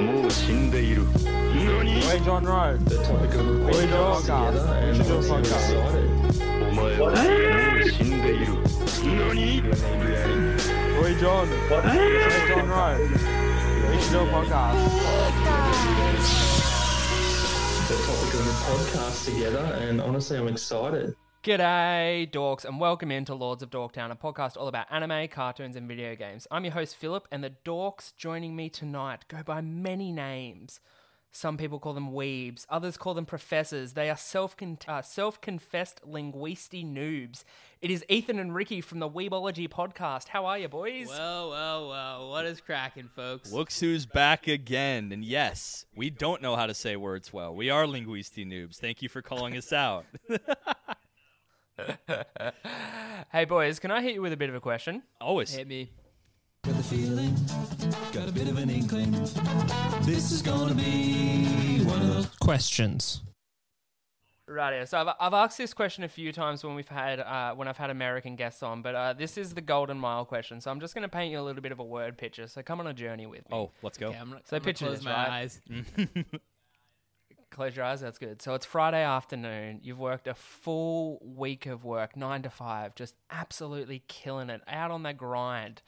もう死んでいる何 Wait, John Rowe. The topic of the We do a podcast podcast. together We and should do a honestly, I'm podcast. excited. お前はもう死んでいる何 Wait, John. Wait, John Rowe. We should do a podcast. The topic of the podcast together and honestly, I'm excited. G'day, dorks, and welcome into Lords of Dorktown, a podcast all about anime, cartoons, and video games. I'm your host, Philip, and the dorks joining me tonight go by many names. Some people call them weebs, others call them professors. They are self uh, self confessed linguisty noobs. It is Ethan and Ricky from the Weebology podcast. How are you, boys? Well, well, well. What is cracking, folks? Looks who's back again. And yes, we don't know how to say words well. We are linguisti noobs. Thank you for calling us out. hey, boys, can I hit you with a bit of a question? Always. Hit me. Got the feeling, got a bit of an inkling. This is gonna be one of those questions. Right, so I've, I've asked this question a few times when we've had uh, when I've had American guests on, but uh, this is the golden mile question. So I'm just going to paint you a little bit of a word picture. So come on a journey with me. Oh, let's go. Okay, I'm gonna, So I'm picture close this, my right? eyes. Close your eyes. That's good. So it's Friday afternoon. You've worked a full week of work, nine to five, just absolutely killing it, out on that grind.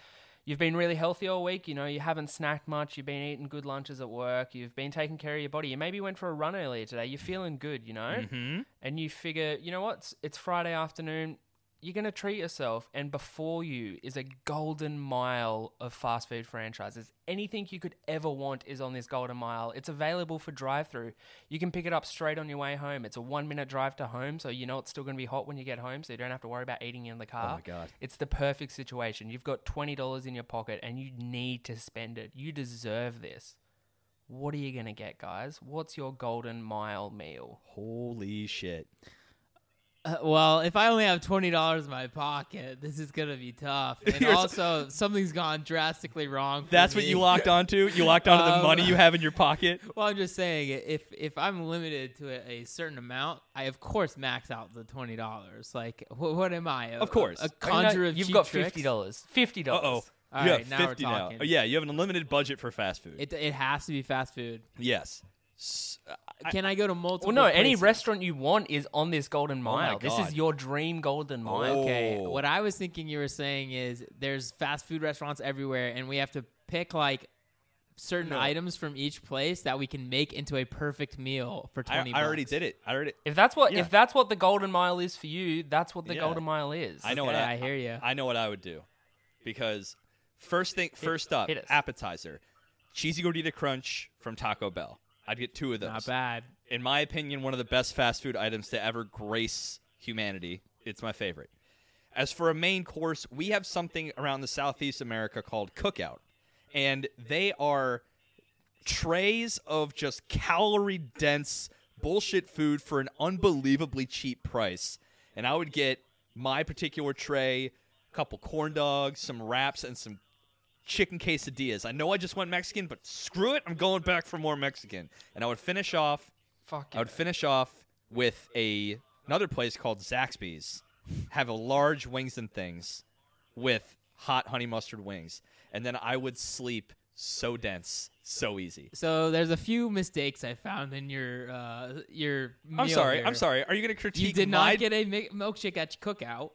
You've been really healthy all week. You know, you haven't snacked much. You've been eating good lunches at work. You've been taking care of your body. You maybe went for a run earlier today. You're feeling good, you know? hmm and you figure, you know what, it's Friday afternoon, you're going to treat yourself, and before you is a golden mile of fast food franchises. Anything you could ever want is on this golden mile. It's available for drive through. You can pick it up straight on your way home. It's a one minute drive to home, so you know it's still going to be hot when you get home, so you don't have to worry about eating in the car. Oh my God. It's the perfect situation. You've got $20 in your pocket, and you need to spend it. You deserve this. What are you going to get, guys? What's your golden mile meal? Holy shit. Uh, well, if I only have twenty dollars in my pocket, this is gonna be tough. And also, something's gone drastically wrong. for That's what you locked onto? You locked onto the Um, money you have in your pocket? Well, I'm just saying, if if I'm limited to a, a certain amount, I of course max out the twenty dollars. Like, wh- what am I? A, Of course. a, a you know, conjurer of You've cheap got fifty dollars. Fifty Uh dollars. oh. All You right, have now we're 50 now. Oh, yeah, you have an unlimited budget for fast food. It it has to be fast food. yes. S- I- Can I go to multiple? Well, no. Any places? restaurant you want is on this golden Oh mile. this is your dream golden mile. Oh. Okay, what I was thinking you were saying is there's fast food restaurants everywhere, and we have to pick like certain No. items from each place that we can make into a perfect meal for I, twenty. I already did it. I already. If that's what Yeah. if that's what the golden mile is for you, that's what the Yeah. golden mile is. I know what I, I hear ya. I know what I would do, because first thing, first up, hit appetizer, cheesy gordita crunch from Taco Bell. I'd get two of those. Not bad. In my opinion, one of the best fast food items to ever grace humanity. It's my favorite. As for a main course, we have something around the Southeast America called cookout, and they are trays of just calorie dense bullshit food for an unbelievably cheap price. And I would get my particular tray, a couple corn dogs, some wraps, and some chicken quesadillas. I know I just went Mexican, but screw it, I'm going back for more Mexican. And I would finish off Fuck I would finish off with a another place called Zaxby's. Have a large wings and things with hot honey mustard wings, and then I would sleep so dense, so easy. So there's a few mistakes I found in your uh, your. I'm sorry. here. I'm sorry. Are you going to critique? You did my- not get a mi- milkshake at cookout.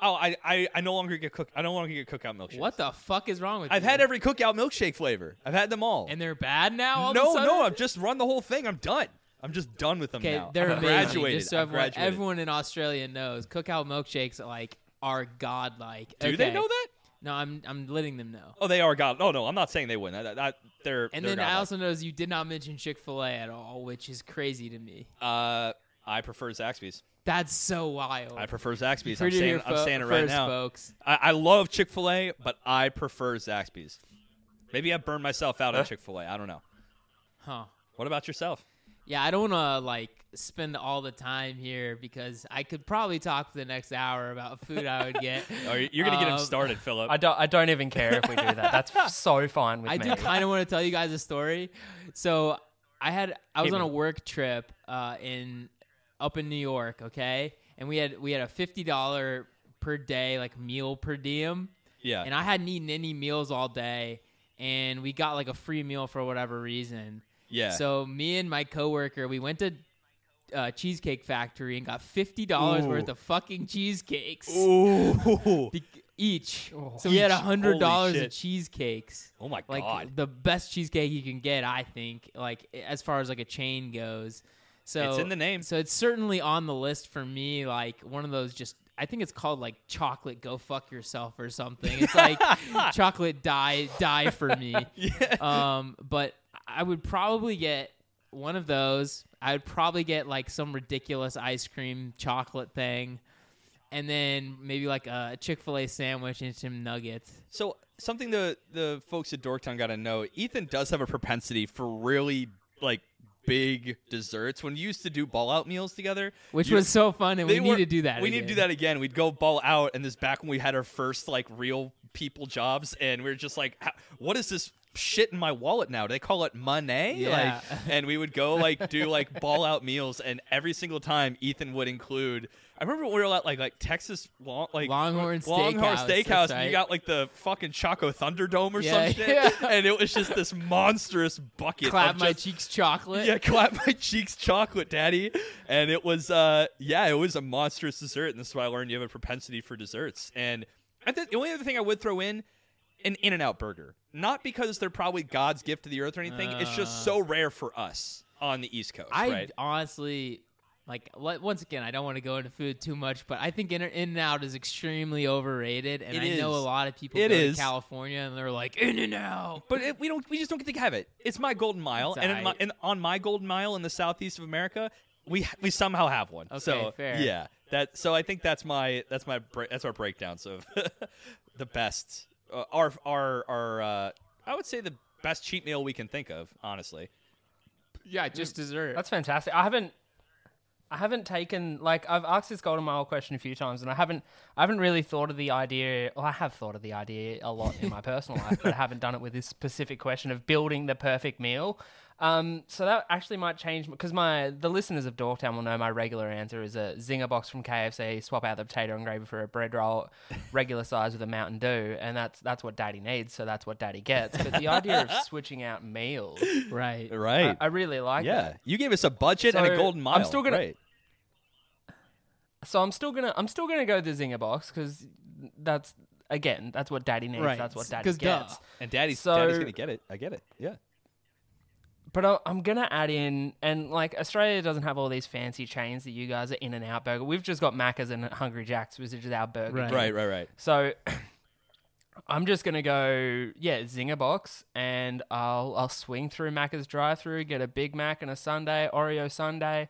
Oh, I, I, I no longer get cook. I no longer get cookout milkshakes. What the fuck is wrong with I've you? had every cookout milkshake flavor. I've had them all. and they're bad now. All no, of a sudden? no, I've just run the whole thing. I'm done. I'm just done with them Okay, now. they're I've amazing. graduated. Just so I've everyone, graduated. everyone in Australia knows, cookout milkshakes like are godlike. Do they Okay. know that? No, I'm I'm letting them know. Oh, they are god. Oh no, I'm not saying they wouldn't. That, that, they're And they're then I godlike. also noticed you did not mention Chick Fil A at all, which is crazy to me. Uh, I prefer Zaxby's. That's so wild. I prefer Zaxby's. I'm saying, here I'm saying it right first, now. folks. I, I love Chick Fil A, but I prefer Zaxby's. Maybe I burned myself out at Chick Fil A. I don't know. Huh? What about yourself? Yeah, I don't want to like spend all the time here because I could probably talk for the next hour about food I would get. Oh, you're you're gonna get him Um, started, Philip. I don't. I don't even care if we do that. That's so fine with I me. do kind of want to tell you guys a story. So I had I was Hit on a work trip uh, in up in New York, okay, and we had we had a fifty dollar per day like meal per diem, yeah. and I hadn't eaten any meals all day, and we got like a free meal for whatever reason. Yeah. So me and my coworker, we went to uh, Cheesecake Factory and got fifty dollars worth of fucking cheesecakes Ooh. Be- each. so we had a hundred dollars of cheesecakes. Oh my Like god. the best cheesecake you can get, I think. Like as far as like a chain goes. So It's in the name. So it's certainly on the list for me. Like one of those just. I think it's called like chocolate go fuck yourself or something. It's like chocolate die die for me. Um, but I would probably get one of those. I would probably get like some ridiculous ice cream chocolate thing, and then maybe like a Chick Fil A sandwich and some nuggets. So something the the folks at Dorktown got to know: Ethan does have a propensity for really like big desserts. When we used to do ball out meals together, Which you- was so fun, and we need were- to do that. We need to do again. that again. We'd go ball out, and this back when we had our first like real people jobs, and we were just like, "What is this?" Shit in my wallet now. Do they call it money. Yeah. Like, and we would go like do like ball out meals, and every single time Ethan would include. I remember when we were at like like Texas long, like Longhorn Longhorn Steakhouse, Steakhouse, that's and you got like the fucking Choco Thunderdome or Yeah, some shit, yeah. and it was just this monstrous bucket. clap my just, cheeks chocolate. yeah, clap my cheeks chocolate, daddy. And it was uh yeah, it was a monstrous dessert, and this is why I learned you have a propensity for desserts. And I think the only other thing I would throw in an In and Out burger. Not because they're probably God's gift to the earth or anything. it's just so rare for us on the East Coast, I right? honestly like once again I don't want to go into food too much, but I think In and Out is extremely overrated, and It I know a lot of people It go is. to California and they're like In and Out. But it, we don't. We just don't get to have it. It's my golden mile, It's and, in my, aight. and on my golden mile in the southeast of America, we we somehow have one. Okay, so fair. yeah, that. So I think that's my that's my that's our breakdowns of the best. Uh, our our our. Uh, I would say the best cheat meal we can think of, honestly. Yeah, just dessert. That's fantastic. I haven't I haven't taken like I've asked this golden mile question a few times and I haven't I haven't really thought of the idea well I have thought of the idea a lot in my personal life, but I haven't done it with this specific question of building the perfect meal. Um, so that actually might change because my the listeners of Dorktown will know my regular answer is a zinger box from KFC. Swap out the potato and gravy for a bread roll, regular size with a Mountain Dew, and that's that's what Daddy needs. So that's what Daddy gets. But the idea of switching out meals, right. Right. I, I really like. yeah. that. You gave us a budget and a golden mile. I'm still gonna- Right. So I'm still gonna I'm still gonna go with the zinger box because that's again that's what Daddy needs. Right, That's what Daddy 'cause duh. gets. And Daddy's So- Daddy's gonna get it. I get it. Yeah. But I- I'm gonna add in and like Australia doesn't have all these fancy chains that you guys are In and Out Burger. We've just got Macca's and Hungry Jack's, which is our burger. Right. Right. Right. Right. So I'm just gonna go yeah zinger box and I'll I'll swing through Macca's drive-through, get a Big Mac and a sundae Oreo sundae.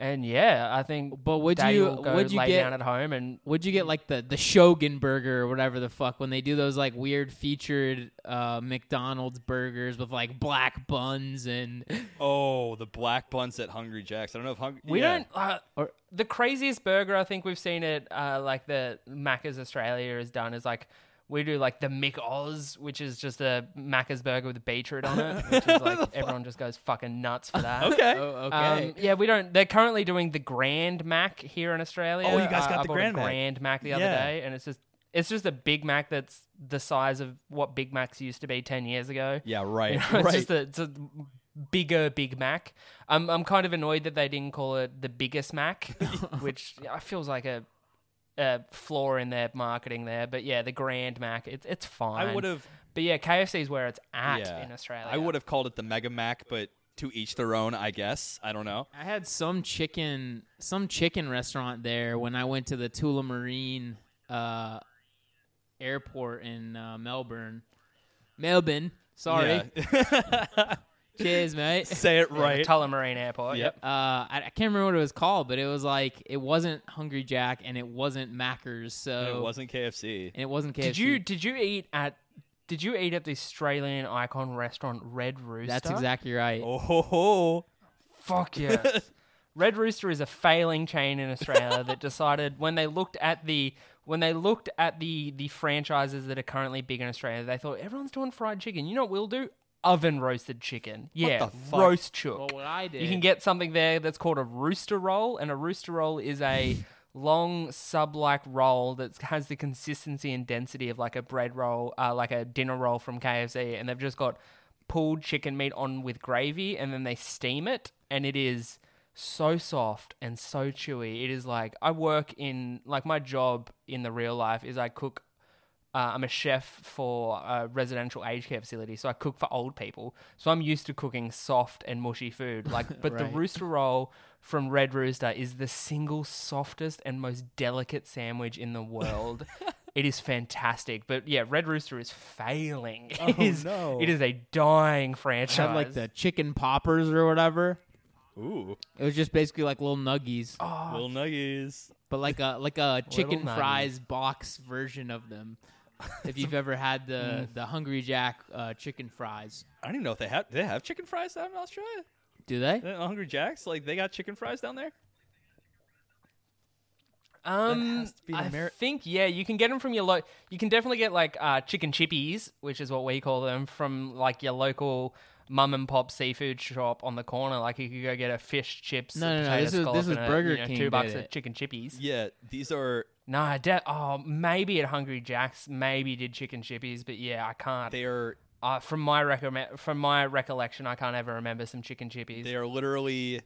And yeah, I think But would Daddy you- will go would you lay get- down at home and Would you get like the the Shogun burger or whatever the fuck when they do those like weird featured uh, McDonald's burgers with like black buns and Oh, the black buns at Hungry Jack's. I don't know if Hungry. We yeah. don't. Uh, Or- the craziest burger I think we've seen it, uh, like the Macca's Australia has done, is like we do like the McOz, which is just a Macca's burger with a beetroot on it, which is like everyone just goes fucking nuts for that. Okay. oh, okay. Um, yeah, we don't. They're currently doing the Grand Mac here in Australia. Oh, you guys Uh, got I the Grand Mac. Grand Mac the other Yeah. day, and it's just it's just a Big Mac that's the size of what Big Macs used to be ten years ago. Yeah. Right. You know, it's right. just a, it's a bigger Big Mac. I'm I'm kind of annoyed that they didn't call it the biggest Mac, which I feels like a, a flaw in their marketing there. But yeah, the Grand Mac, it's it's fine. I would have. but yeah, KFC is where it's at Yeah. in Australia. I would have called it the Mega Mac, but to each their own, I guess. I don't know. I had some chicken some chicken restaurant there when I went to the Tullamarine uh, airport in uh, Melbourne. Melbourne. Sorry. Yeah. Cheers, mate. Say it Yeah, right. Tullamarine Airport. Yep. Uh, I, I can't remember what it was called, but it was like it wasn't Hungry Jack and it wasn't Macca's. so And it wasn't KFC. and it wasn't KFC. Did you did you eat at did you eat at the Australian icon restaurant Red Rooster? That's exactly right. Oh ho ho! Fuck yes. Red Rooster is a failing chain in Australia that decided when they looked at the when they looked at the the franchises that are currently big in Australia, they thought everyone's doing fried chicken. You know what we'll do? Oven roasted chicken. Yeah, the fuck? roast chook. Well, what I did, You can get something there that's called a rooster roll, and a rooster roll is a long sub-like roll that has the consistency and density of like a bread roll, uh, like a dinner roll from KFC, and they've just got pulled chicken meat on with gravy, and then they steam it, and it is so soft and so chewy. It is like I work in like my job in the real life is I cook. Uh, I'm a chef for a residential aged care facility, so I cook for old people. So I'm used to cooking soft and mushy food. Like, but the rooster roll from Red Rooster is the single softest and most delicate sandwich in the world. it is fantastic, but yeah, Red Rooster is failing. Oh, is- no. It is a dying franchise. Had like the chicken poppers or whatever. Ooh, It was just basically like little nuggies, Oh, little nuggies. but like a like a chicken fries box version of them. If you've ever had the the Hungry Jack uh, chicken fries, I don't even know if they have. Do they have chicken fries down in Australia? do they? Uh, Hungry Jacks, like they got chicken fries down there. Um, has to be an I Ameri- think yeah, you can get them from your lo- You can definitely get like uh, chicken chippies, which is what we call them, from like your local mum and pop seafood shop on the corner. Like you could go get a fish chips. No, a no, no, potato this is- scallop, this is and a, Burger you know, King Two bucks did of it. chicken chippies. Yeah, these are No, I de- oh maybe at Hungry Jack's maybe did chicken chippies, but yeah, I can't. they are uh, from my recommend from my recollection, I can't ever remember some chicken chippies. they are literally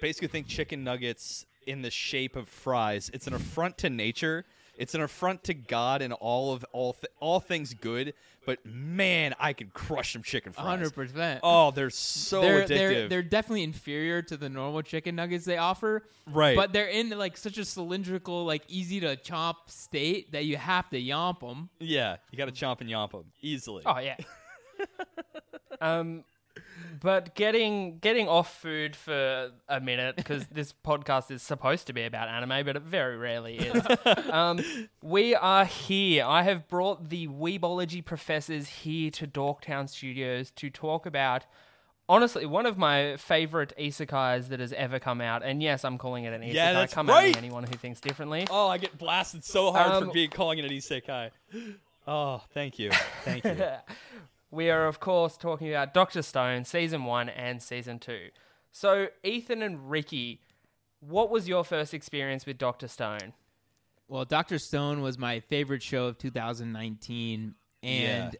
basically think chicken nuggets in the shape of fries. It's an affront to nature. It's an affront to God and all of all th- all things good. But man, I could crush some chicken fries. hundred percent. Oh, they're so they're, addictive. they're they're definitely inferior to the normal chicken nuggets they offer. Right. But they're in like such a cylindrical, like easy to chomp state that you have to yomp them. yeah, you got to chomp and yomp them easily. Oh yeah. um, but getting getting off food for a minute because this podcast is supposed to be about anime, but it very rarely is. um, we are here. I have brought the Weebology professors here to Dorktown Studios to talk about. Honestly, one of my favorite isekais that has ever come out, and yes, I'm calling it an isekai. Yeah, that's come at me, anyone who thinks differently. Oh, I get blasted so hard Um, for being calling it an isekai. Oh, thank you, thank you. we are, of course, talking about Doctor Stone, season one and season two. So, Ethan and Ricky, what was your first experience with Doctor Stone? Well, Doctor Stone was my favorite show of 2019, and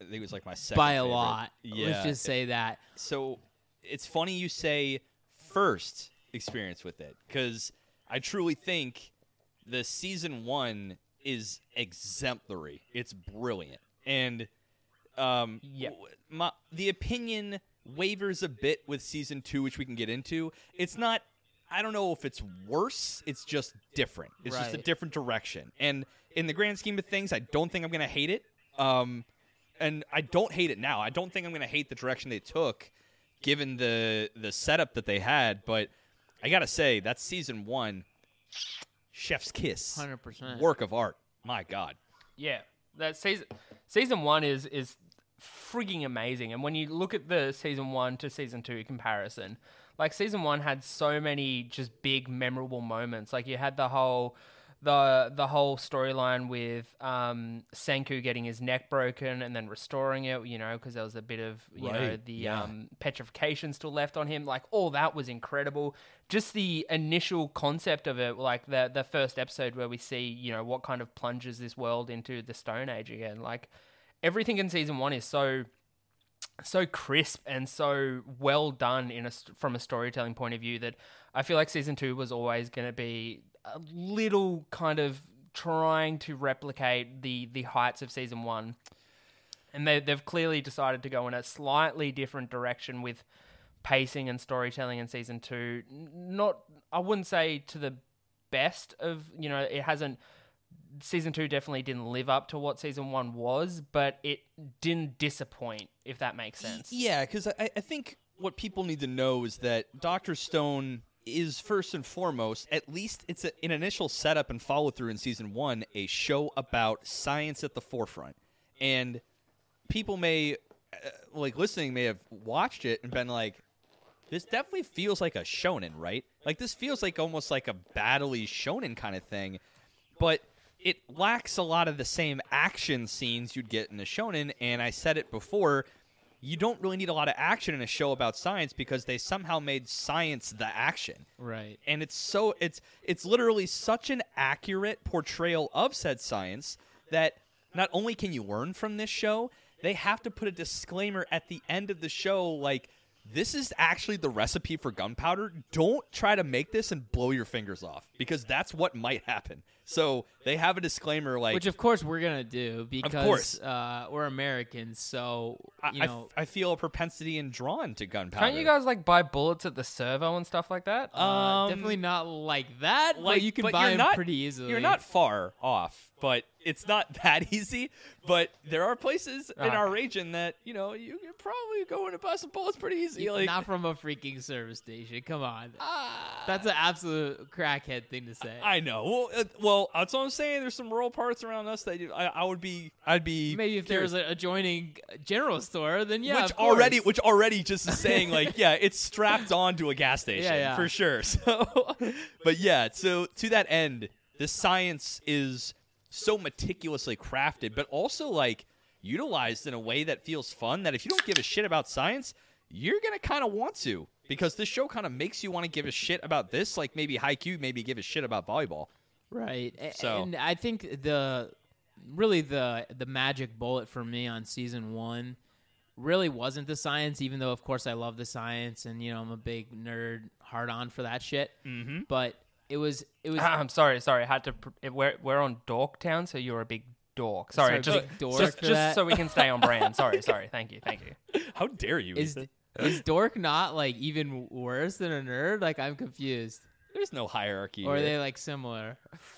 I think it was like my second by a favorite. lot. Yeah. Let's just say that. so it's funny you say first experience with it because I truly think the season one is exemplary. It's brilliant, and um, Yep. w- my the opinion wavers a bit with season two, which we can get into. It's not. I don't know if it's worse. It's just different. It's just a different direction. And in the grand scheme of things, I don't think I'm gonna hate it. Um, and I don't hate it now. I don't think I'm gonna hate the direction they took, given the the setup that they had. But I gotta say, that's season one. Chef's kiss, 100%. work of art. My God. Yeah, that season season one is is frigging amazing. And when you look at the season one to season two comparison, like season one had so many just big memorable moments. Like you had the whole the the whole storyline with um, Senku getting his neck broken and then restoring it. You know, because there was a bit of you know the yeah. um, petrification still left on him. Like all that was incredible. Just the initial concept of it, like the the first episode where we see you know what kind of plunges this world into the Stone Age again. Like everything in season one is so so crisp and so well done in a from a storytelling point of view that I feel like season two was always going to be a little kind of trying to replicate the the heights of season one and they, they've clearly decided to go in a slightly different direction with pacing and storytelling in season two. Not, I wouldn't say to the best of, you know, it hasn't. Season two definitely didn't live up to what season one was, but it didn't disappoint, if that makes sense. Yeah, because I, I think what people need to know is that Doctor Stone is first and foremost, at least it's a, an initial setup and follow through in season one, a show about science at the forefront, and people may, uh, like listening, may have watched it and been like, "This definitely feels like a shonen, right? Like this feels like almost like a battley shonen kind of thing." but it lacks a lot of the same action scenes you'd get in a shonen. And I said it before, you don't really need a lot of action in a show about science because they somehow made science the action Right. and it's so it's it's literally such an accurate portrayal of said science that not only can you learn from this show they have to put a disclaimer at the end of the show like this is actually the recipe for gunpowder don't try to make this and blow your fingers off because that's what might happen so they have a disclaimer like Which of course we're gonna do because course. Uh, we're Americans, so you I- know. I feel a propensity and drawn to gunpowder Can't you guys like buy bullets at the servo and stuff like that? uh, um, definitely not like that. like but you can but buy them not, pretty easily. You're not far off, but it's not that easy. But there are places in Ah. our region that you know you can probably go in and buy some bullets pretty easy. Like, not from a freaking service station. Come on, that's an absolute crackhead thing to say. I know. Well, uh, well, that's what I'm saying. There's some rural parts around us that you, I, I would be, I'd be Maybe if there was an adjoining general store, then yeah, which already, which already just is saying like, yeah, it's strapped onto a gas station Yeah, yeah. for sure. So, but yeah, so to that end, the science is so meticulously crafted, but also like utilized in a way that feels fun. That if you don't give a shit about science, you're gonna kind of want to because this show kind of makes you want to give a shit about this. Like maybe Haikyuu, maybe give a shit about volleyball. Right. So- and I think the really the the magic bullet for me on season 1 really wasn't the science even though of course I love the science and you know I'm a big nerd hard on for that shit. Mm-hmm. But it was it was I'm sorry, sorry. I had to. Pr- we're we're on Dorktown, so you're a big dork. Sorry, Sorry, just dork just, for just so we can stay on brand. Sorry, sorry. Thank you, thank you. How dare you? is is dork not like even worse than a nerd? Like I'm confused. There's no hierarchy. Or are here. they like similar?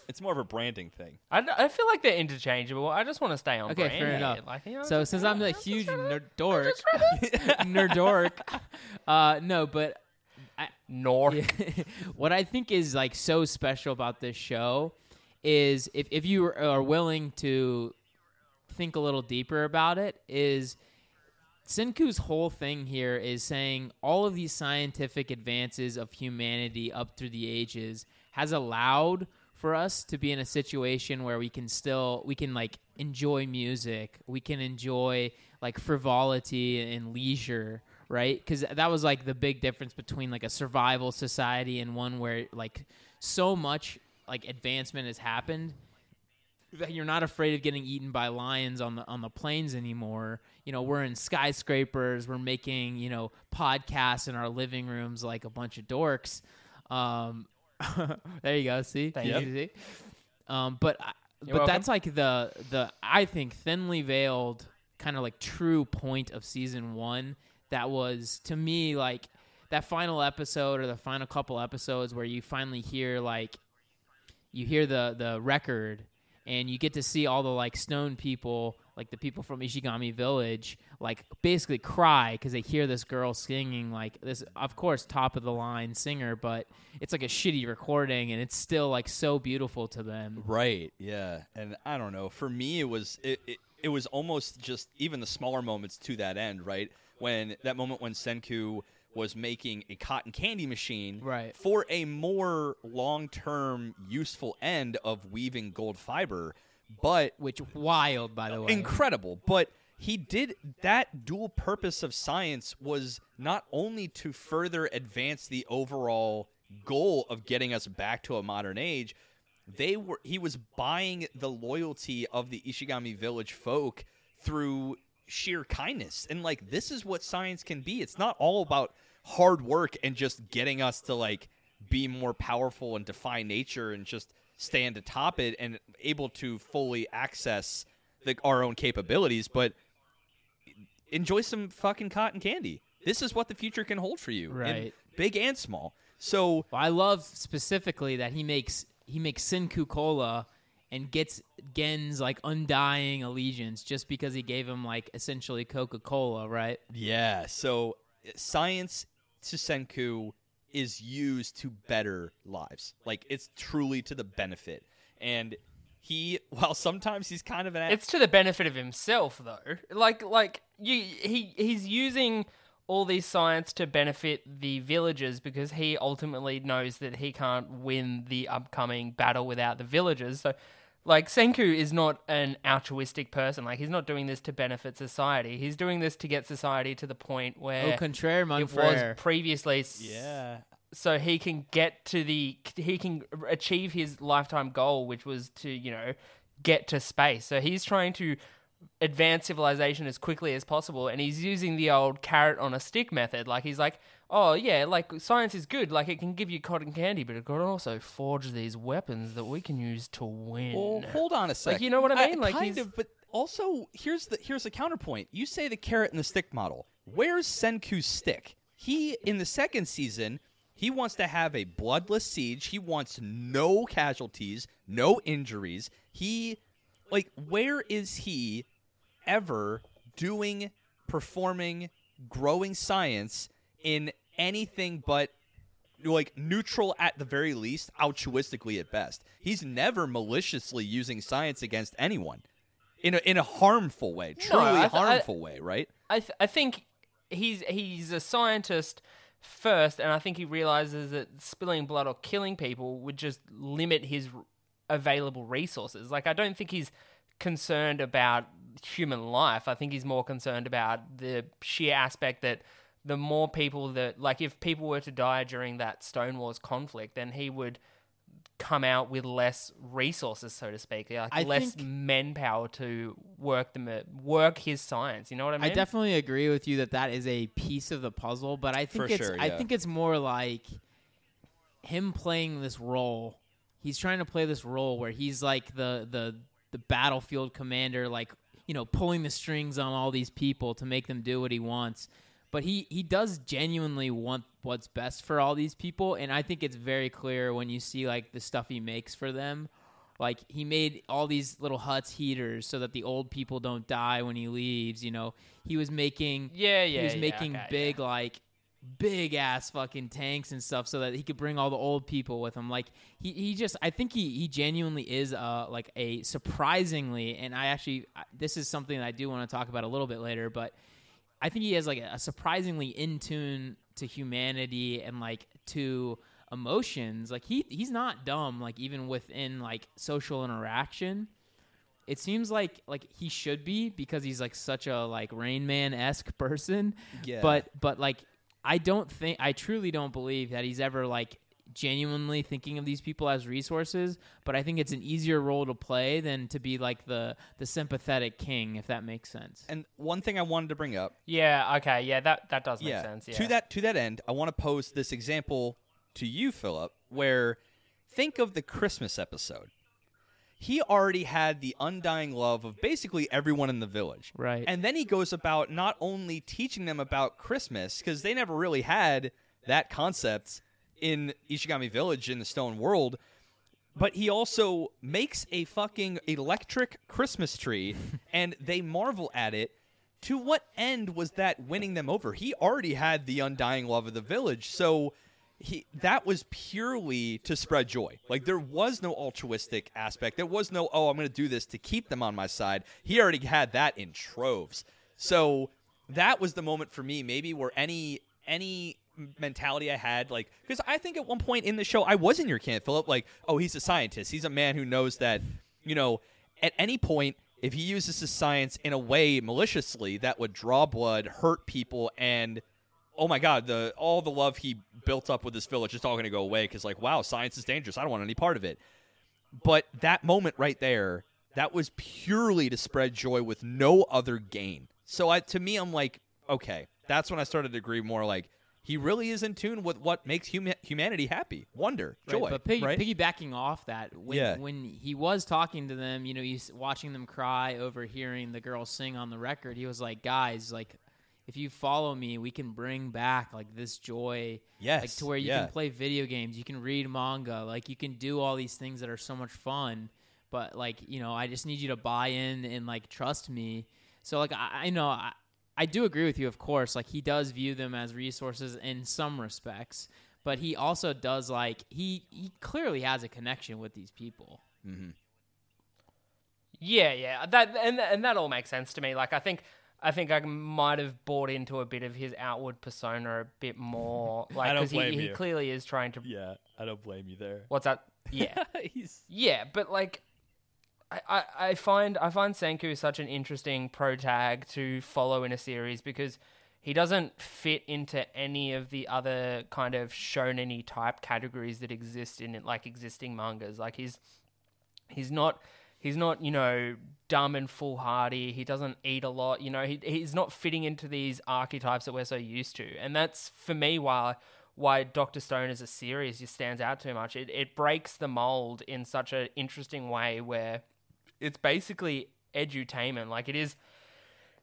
It's more of a branding thing. I, d- I feel like they're interchangeable. I just want to stay on Okay, brand. fair enough. Like, you know, So just- since I'm a huge trying to- nerd dork, nerd dork, uh, no, but Nor. What I think is like so special about this show is if, if you are willing to think a little deeper about it is Senku's whole thing here is saying all of these scientific advances of humanity up through the ages has allowed for us to be in a situation where we can still we can like enjoy music. We can enjoy like frivolity and leisure right? Because that was like the big difference between like a survival society and one where like so much like advancement has happened that you're not afraid of getting eaten by lions on the on the plains anymore. You know, we're in skyscrapers, we're making, you know, podcasts in our living rooms like a bunch of dorks. Um there you go, see? Thank You see? Um but I- but welcome. that's like the the I think thinly veiled kind of like true point of season 1 that was to me like that final episode or the final couple episodes where you finally hear like you hear the the record and you get to see all the like stone people like the people from ishigami village like basically cry because they hear this girl singing like this of course top of the line singer but it's like a shitty recording and it's still like so beautiful to them Right. Yeah. And I don't know. For me, it was it, it, it was almost just even the smaller moments to that end. Right. When that moment when Senku was making a cotton candy machine Right. for a more long-term useful end of weaving gold fiber but which wild by the way incredible but he did that dual purpose of science was not only to further advance the overall goal of getting us back to a modern age they were he was buying the loyalty of the Ishigami village folk through sheer kindness. And like this is what science can be. It's not all about hard work and just getting us to like be more powerful and defy nature and just stand atop it and able to fully access the, our own capabilities but enjoy some fucking cotton candy. This is what the future can hold for you Right. big and small. So Well, I love specifically that he makes he makes Senku Cola and gets Gen's like undying allegiance just because he gave him like essentially Coca Cola, right? Yeah, so uh, science to Senku is used to better lives. Like it's truly to the benefit. And he while sometimes he's kind of an It's to the benefit of himself, though. Like, like you, he he's using all these science to benefit the villagers because he ultimately knows that he can't win the upcoming battle without the villagers. So, Like Senku is not an altruistic person. Like he's not doing this to benefit society. He's doing this to get society to the point where Au contraire, mon it was previously. s- Yeah. So he can get to the he can achieve his lifetime goal, which was to you know get to space. So he's trying to advance civilization as quickly as possible, and he's using the old carrot on a stick method. Like he's like, oh yeah, like science is good. Like it can give you cotton candy, but it can also forge these weapons that we can use to win. Well, hold on a second. you know what I mean? Like, kind he's- of, but also here's the here's the counterpoint. You say the carrot and the stick model. Where's Senku's stick? He in the second season, he wants to have a bloodless siege. He wants no casualties, no injuries. He like where is he ever doing performing growing science in anything but like neutral at the very least, altruistically at best. He's never maliciously using science against anyone in a in a harmful way, truly I th- I- harmful way, right? I th- I think he's he's a scientist first, and I think he realizes that spilling blood or killing people would just limit his r- available resources. Like I don't think he's concerned about human life. I think he's more concerned about the sheer aspect that the more people that like if people were to die during that Stone Wars conflict, then he would come out with less resources, so to speak, like I less manpower to work them work his science. You know what I mean? I definitely agree with you that that is a piece of the puzzle, but I think For it's sure, I think it's more like him playing this role. He's trying to play this role where he's like the the the battlefield commander, like you know, pulling the strings on all these people to make them do what he wants. But he he does genuinely want what's best for all these people, and I think it's very clear when you see like the stuff he makes for them. Like he made all these little huts heaters so that the old people don't die when he leaves. You know, he was making Yeah, yeah. he was yeah, making okay, big yeah. like big ass fucking tanks and stuff so that he could bring all the old people with him like he, he just i think he, he genuinely is uh like a surprisingly and i actually this is something that i do want to talk about a little bit later but i think he has like a, surprisingly in tune to humanity and like to emotions like he he's not dumb like even within like social interaction it seems like like he should be because he's like such a like Rain Man esque person. Yeah. But but like I don't think I truly don't believe that he's ever like genuinely thinking of these people as resources. But I think it's an easier role to play than to be like the the sympathetic king, if that makes sense. And one thing I wanted to bring up Yeah, okay, yeah, that that does make yeah, sense. Yeah. To that to that end, I want to pose this example to you, Philip, where think of the Christmas episode. He already had the undying love of basically everyone in the village. Right. And then he goes about not only teaching them about Christmas, because they never really had that concept in Ishigami Village in the Stone World, but he also makes a fucking electric Christmas tree and they marvel at it. To what end was that winning them over? He already had the undying love of the village, so he that was purely to spread joy. Like there was no altruistic aspect. There was no oh I'm going to do this to keep them on my side. He already had that in troves. So that was the moment for me maybe where any any mentality I had like because I think at one point in the show I was in your camp Philip like oh he's a scientist. He's a man who knows that you know at any point if he uses his science in a way maliciously that would draw blood, hurt people and oh my god, the all the love he built up with this village is all going to go away because like wow, science is dangerous. I don't want any part of it. But that moment right there, that was purely to spread joy with no other gain. So I, to me, I'm like, okay, that's when I started to agree more. Like he really is in tune with what makes huma- humanity happy, wonder, Right, joy. but piggy, right? piggybacking off that, when Yeah. when he was talking to them, you know, he's watching them cry over hearing the girl sing on the record. He was like, "Guys, like, if you follow me, we can bring back like this joy, like Yes, to where you yeah. can play video games, you can read manga, like you can do all these things that are so much fun. But like, you know, I just need you to buy in and like trust me. So like, I, I know I, I do agree with you, of course. Like he does view them as resources in some respects, but he also does like he he clearly has a connection with these people. Mm-hmm. Yeah, yeah, that and and that all makes sense to me. Like I think I think I might have bought into a bit of his outward persona a bit more. Like don't 'cause he, he clearly is trying to. Yeah, I don't blame you there. What's that? Yeah, He's yeah, but like, I, I, find I find Senku such an interesting pro tag to follow in a series because he doesn't fit into any of the other kind of shonen type categories that exist in like existing mangas. Like he's he's not he's not you know dumb and foolhardy. He doesn't eat a lot. You know he he's not fitting into these archetypes that we're so used to, and that's for me why why Doctor Stone as a series just stands out too much. It it breaks the mold in such an interesting way where it's basically edutainment. Like it is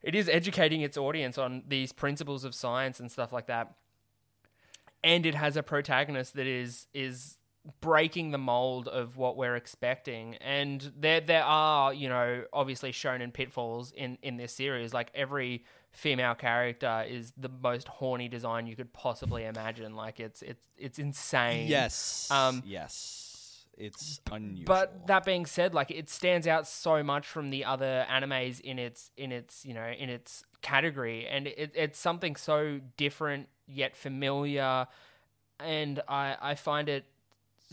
it is educating its audience on these principles of science and stuff like that. And it has a protagonist that is is breaking the mold of what we're expecting. And there there are, you know, obviously shonen pitfalls in in this series. Like every female character is the most horny design you could possibly imagine. Like it's it's it's insane. Yes. Um, yes. It's unusual. But that being said, like it stands out so much from the other animes in its in its you know in its category, and it, it's something so different yet familiar, and I I find it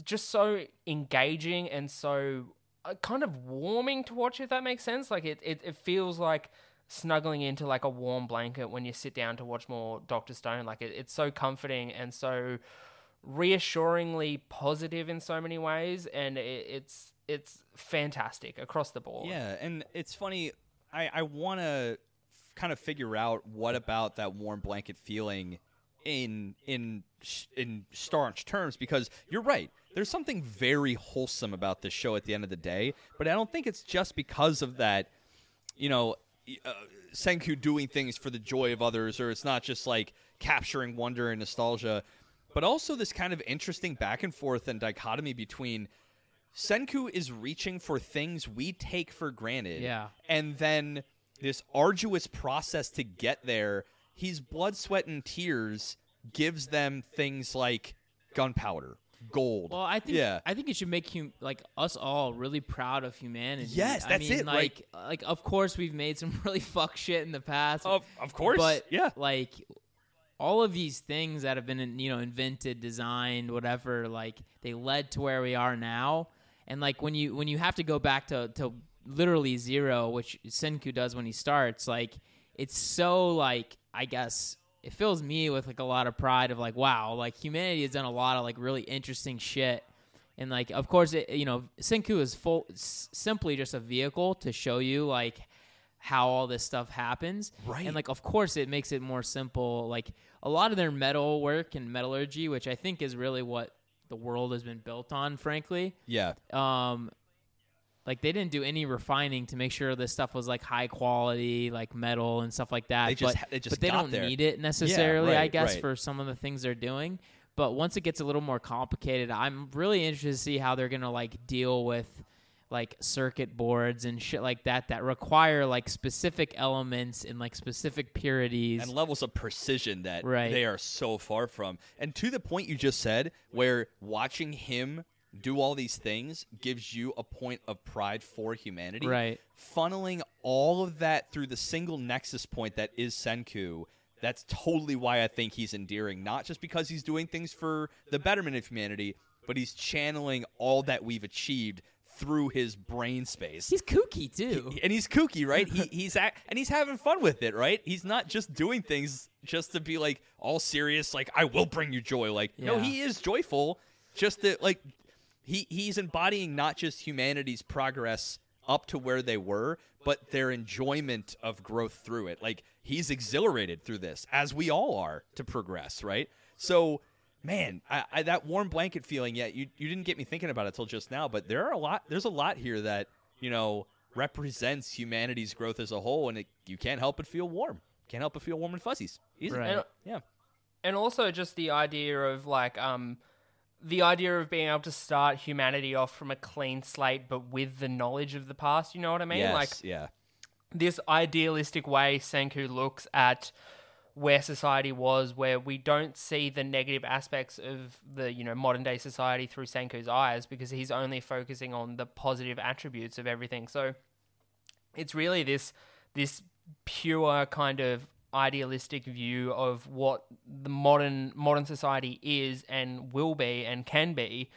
just so engaging and so uh, kind of warming to watch. If that makes sense, like it it, it feels like snuggling into like a warm blanket when you sit down to watch more Doctor Stone. Like it, it's so comforting and so reassuringly positive in so many ways, and it, it's it's fantastic across the board. Yeah, and it's funny. I I want to kind of figure out what about that warm blanket feeling in in in staunch terms because you're right. There's something very wholesome about this show at the end of the day, but I don't think it's just because of that. You know, uh, Senku doing things for the joy of others, or it's not just like capturing wonder and nostalgia, but also this kind of interesting back and forth and dichotomy between Senku is reaching for things we take for granted. Yeah. And then this arduous process to get there, he's blood, sweat, and tears gives them things like gunpowder, gold. Well, I think yeah. I think it should make hum- like us all really proud of humanity. Yes, I that's mean, it, Like, like of course we've made some really fuck shit in the past. Of- of course, but yeah. like all of these things that have been you know invented, designed, whatever, like they led to where we are now. And like when you when you have to go back to to literally zero, which Senku does when he starts, like it's so like I guess it fills me with like a lot of pride of like wow, like humanity has done a lot of like really interesting shit. And like of course it you know Senku is full s- simply just a vehicle to show you like how all this stuff happens. Right. And like of course it makes it more simple. Like a lot of their metal work and metallurgy, which I think is really what the world has been built on, frankly. yeah. Um like they didn't do any refining to make sure this stuff was like high quality, like metal and stuff like that. They just but, they just but they don't there. need it necessarily, I right, guess, right. for some of the things they're doing. But once it gets a little more complicated, I'm really interested to see how they're gonna like deal with like circuit boards and shit like that that require like specific elements and like specific purities. and levels of precision that Right. they are so far from. And to the point you just said, where watching him do all these things gives you a point of pride for humanity. Right. Funneling all of that through the single nexus point that is Senku. That's totally why I think he's endearing, not just because he's doing things for the betterment of humanity, but he's channeling all that we've achieved through his brain space He's kooky too. and he's kooky, right? he he's act, and he's having fun with it, right? He's not just doing things just to be like all serious, like I will bring you joy. Like no, he is joyful, just that like he he's embodying not just humanity's progress up to where they were, but their enjoyment of growth through it. Like he's exhilarated through this, as we all are to progress, right? So. Man, I, I, that warm blanket feeling. Yeah, you you didn't get me thinking about it till just now, but there are a lot. There's a lot here that you know represents humanity's growth as a whole, and it, you can't help but feel warm. Can't help but feel warm and fuzzies. Easy. Right. And, Yeah. and also just the idea of like um the idea of being able to start humanity off from a clean slate but with the knowledge of the past you know what i mean yes. like yeah. this idealistic way senku looks at where society was where we don't see the negative aspects of the you know modern day society through senku's eyes because he's only focusing on the positive attributes of everything. So it's really this this pure kind of idealistic view of what the modern modern society is and will be and can be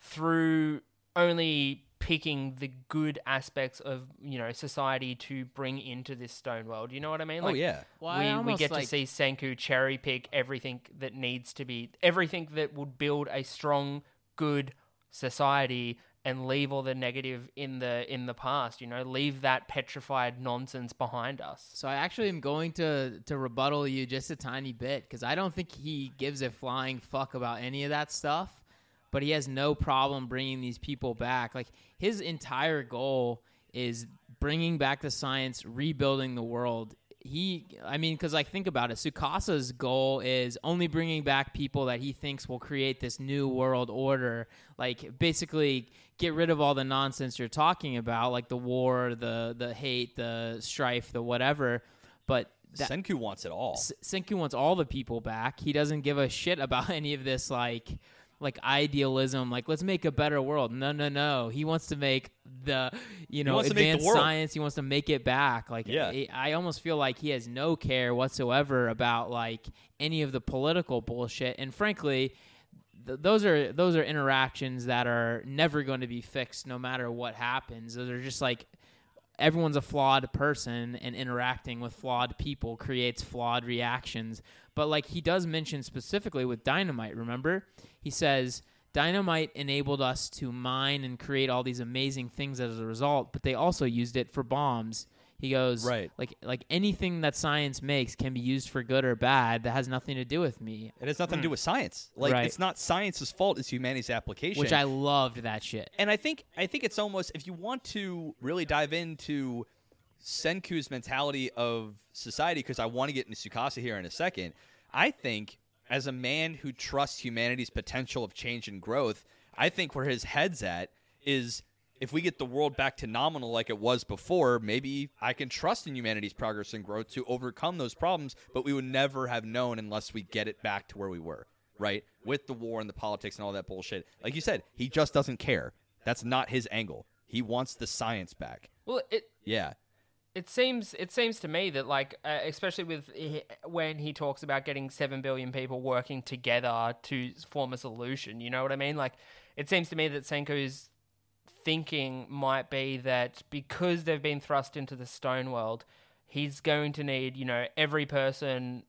through only picking the good aspects of you know society to bring into this stone world. You know what I mean? oh yeah. Well, I we, we get like- to see Senku cherry pick everything that needs to be everything that would build a strong, good society and leave all the negative in the in the past. You know, leave that petrified nonsense behind us. So I actually am going to to rebuttal you just a tiny bit because I don't think he gives a flying fuck about any of that stuff, but he has no problem bringing these people back. Like his entire goal is bringing back the science, rebuilding the world. He, I mean, because like think about it, Tsukasa's goal is only bringing back people that he thinks will create this new world order. Like basically get rid of all the nonsense you're talking about, like the war, the the hate, the strife, the whatever. But that, Senku wants it all. S- Senku wants all the people back. He doesn't give a shit about any of this like like idealism like let's make a better world. No, no, no. He wants to make the you know wants to make the advanced science. He wants to make it back. Like Yeah. I, I almost feel like he has no care whatsoever about like any of the political bullshit. And frankly, th- those are those are interactions that are never going to be fixed no matter what happens. Those are just like everyone's a flawed person and interacting with flawed people creates flawed reactions. But like he does mention specifically with dynamite, remember? He says dynamite enabled us to mine and create all these amazing things as a result, but they also used it for bombs. He goes, Right. like like anything that science makes can be used for good or bad. That has nothing to do with me. It has nothing to do hmm. with science. Like Right. it's not science's fault; it's humanity's application. Which I loved that shit. and I think I think it's almost if you want to really dive into Senku's mentality of society, because I want to get into Tsukasa here in a second. I think as a man who trusts humanity's potential of change and growth, I think where his head's at is if we get the world back to nominal like it was before, maybe I can trust in humanity's progress and growth to overcome those problems, but we would never have known unless we get it back to where we were, right? With the war and the politics and all that bullshit. Like you said, he just doesn't care. That's not his angle. He wants the science back. Well, it Yeah. It seems it seems to me that like uh, especially with when he talks about getting 7 billion people working together to form a solution you know what i mean? Like it seems to me that senku's thinking might be that because they've been thrust into the stone world he's going to need you know every person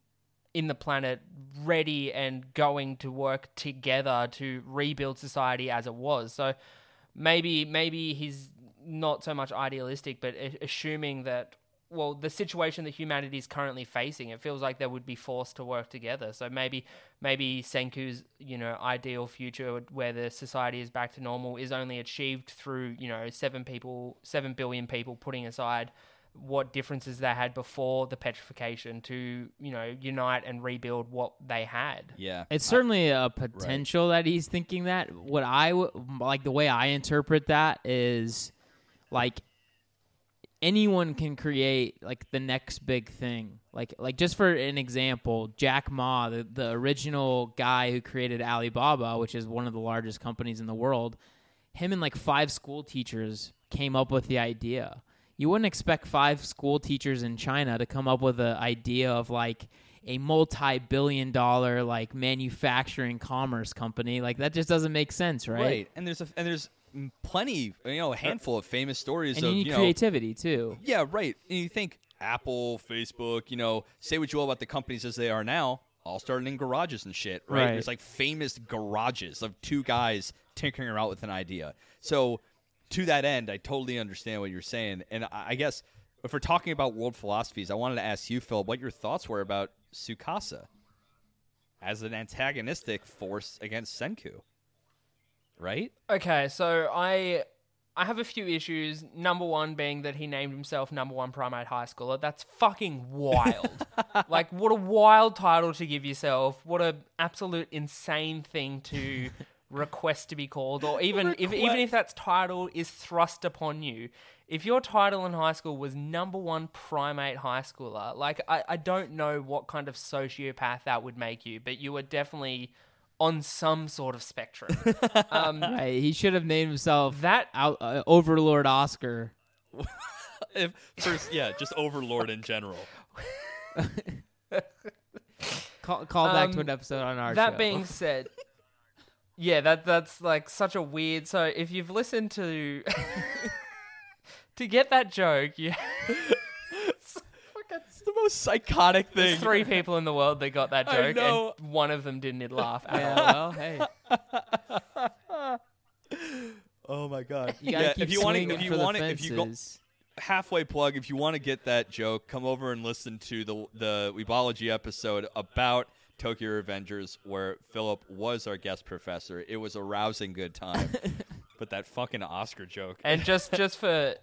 in the planet ready and going to work together to rebuild society as it was. So maybe maybe he's not so much idealistic, but assuming that well, the situation that humanity is currently facing, it feels like they would be forced to work together. So maybe maybe Senku's you know ideal future where the society is back to normal is only achieved through you know seven people, seven billion people putting aside what differences they had before the petrification to you know unite and rebuild what they had. Yeah. It's certainly a potential that he's thinking that. What I w- like the way I interpret that is like anyone can create like the next big thing. Like like just for an example, Jack Ma, the, the original guy who created Alibaba, which is one of the largest companies in the world, him and like five school teachers came up with the idea. You wouldn't expect five school teachers in China to come up with the idea of like a multi-billion dollar like manufacturing commerce company. Like that just doesn't make sense, right? Right. And there's a and there's plenty, you know, a uh, handful of famous stories And of you need you know, creativity too. Yeah, right. And you think Apple, Facebook, you know, say what you will about the companies as they are now, all started in garages and shit, right? Right. There's like famous garages of two guys tinkering around with an idea. So, to that end, I totally understand what you're saying. And I I guess if we're talking about world philosophies, I wanted to ask you, Phil, what your thoughts were about Tsukasa as an antagonistic force against Senku. Right? Okay, so I I have a few issues. Number one being that he named himself number one primate high schooler. That's fucking wild. like what a wild title to give yourself. What a absolute insane thing to request to be called, or even if even if that title is thrust upon you. If your title in high school was number one primate high schooler, like I, I don't know what kind of sociopath that would make you, but you were definitely on some sort of spectrum. um, Right, he should have named himself that out, uh, Overlord Oscar. If first, yeah, just Overlord in general. Call, call back to Um, an episode on our that show. being said, yeah, that that's like such a weird. So if you've listened to to get that joke, yeah, It's the most psychotic thing. there's three people in the world that got that I joke, know. and one of them didn't laugh. At Yeah, all. well, hey, Oh my god! you gotta yeah, keep if you want swinging to, if you for the want to, if you go fences. halfway plug, if you want to get that joke, come over and listen to the the Weebology episode about Tokyo Revengers, where Philip was our guest professor. It was a rousing good time. but that fucking Oscar joke. And just just for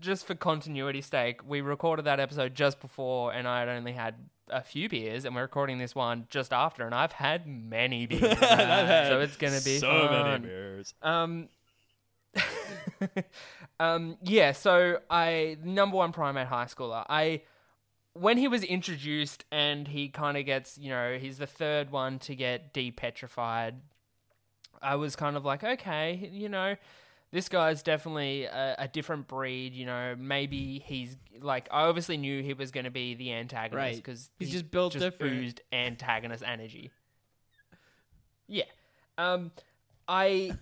just for continuity's sake, we recorded that episode just before, and I had only had a few beers, and we're recording this one just after, and I've had many beers, so it's gonna be so fun. many beers. Um, um, yeah. So I number one primate high schooler. I when he was introduced and he kind of gets, you know, he's the third one to get depetrified. I was kind of like, okay, you know, this guy's definitely a, a different breed. You know, maybe he's like, I obviously knew he was going to be the antagonist Right. because He's just built just different. oozed antagonist energy. Yeah. Um, I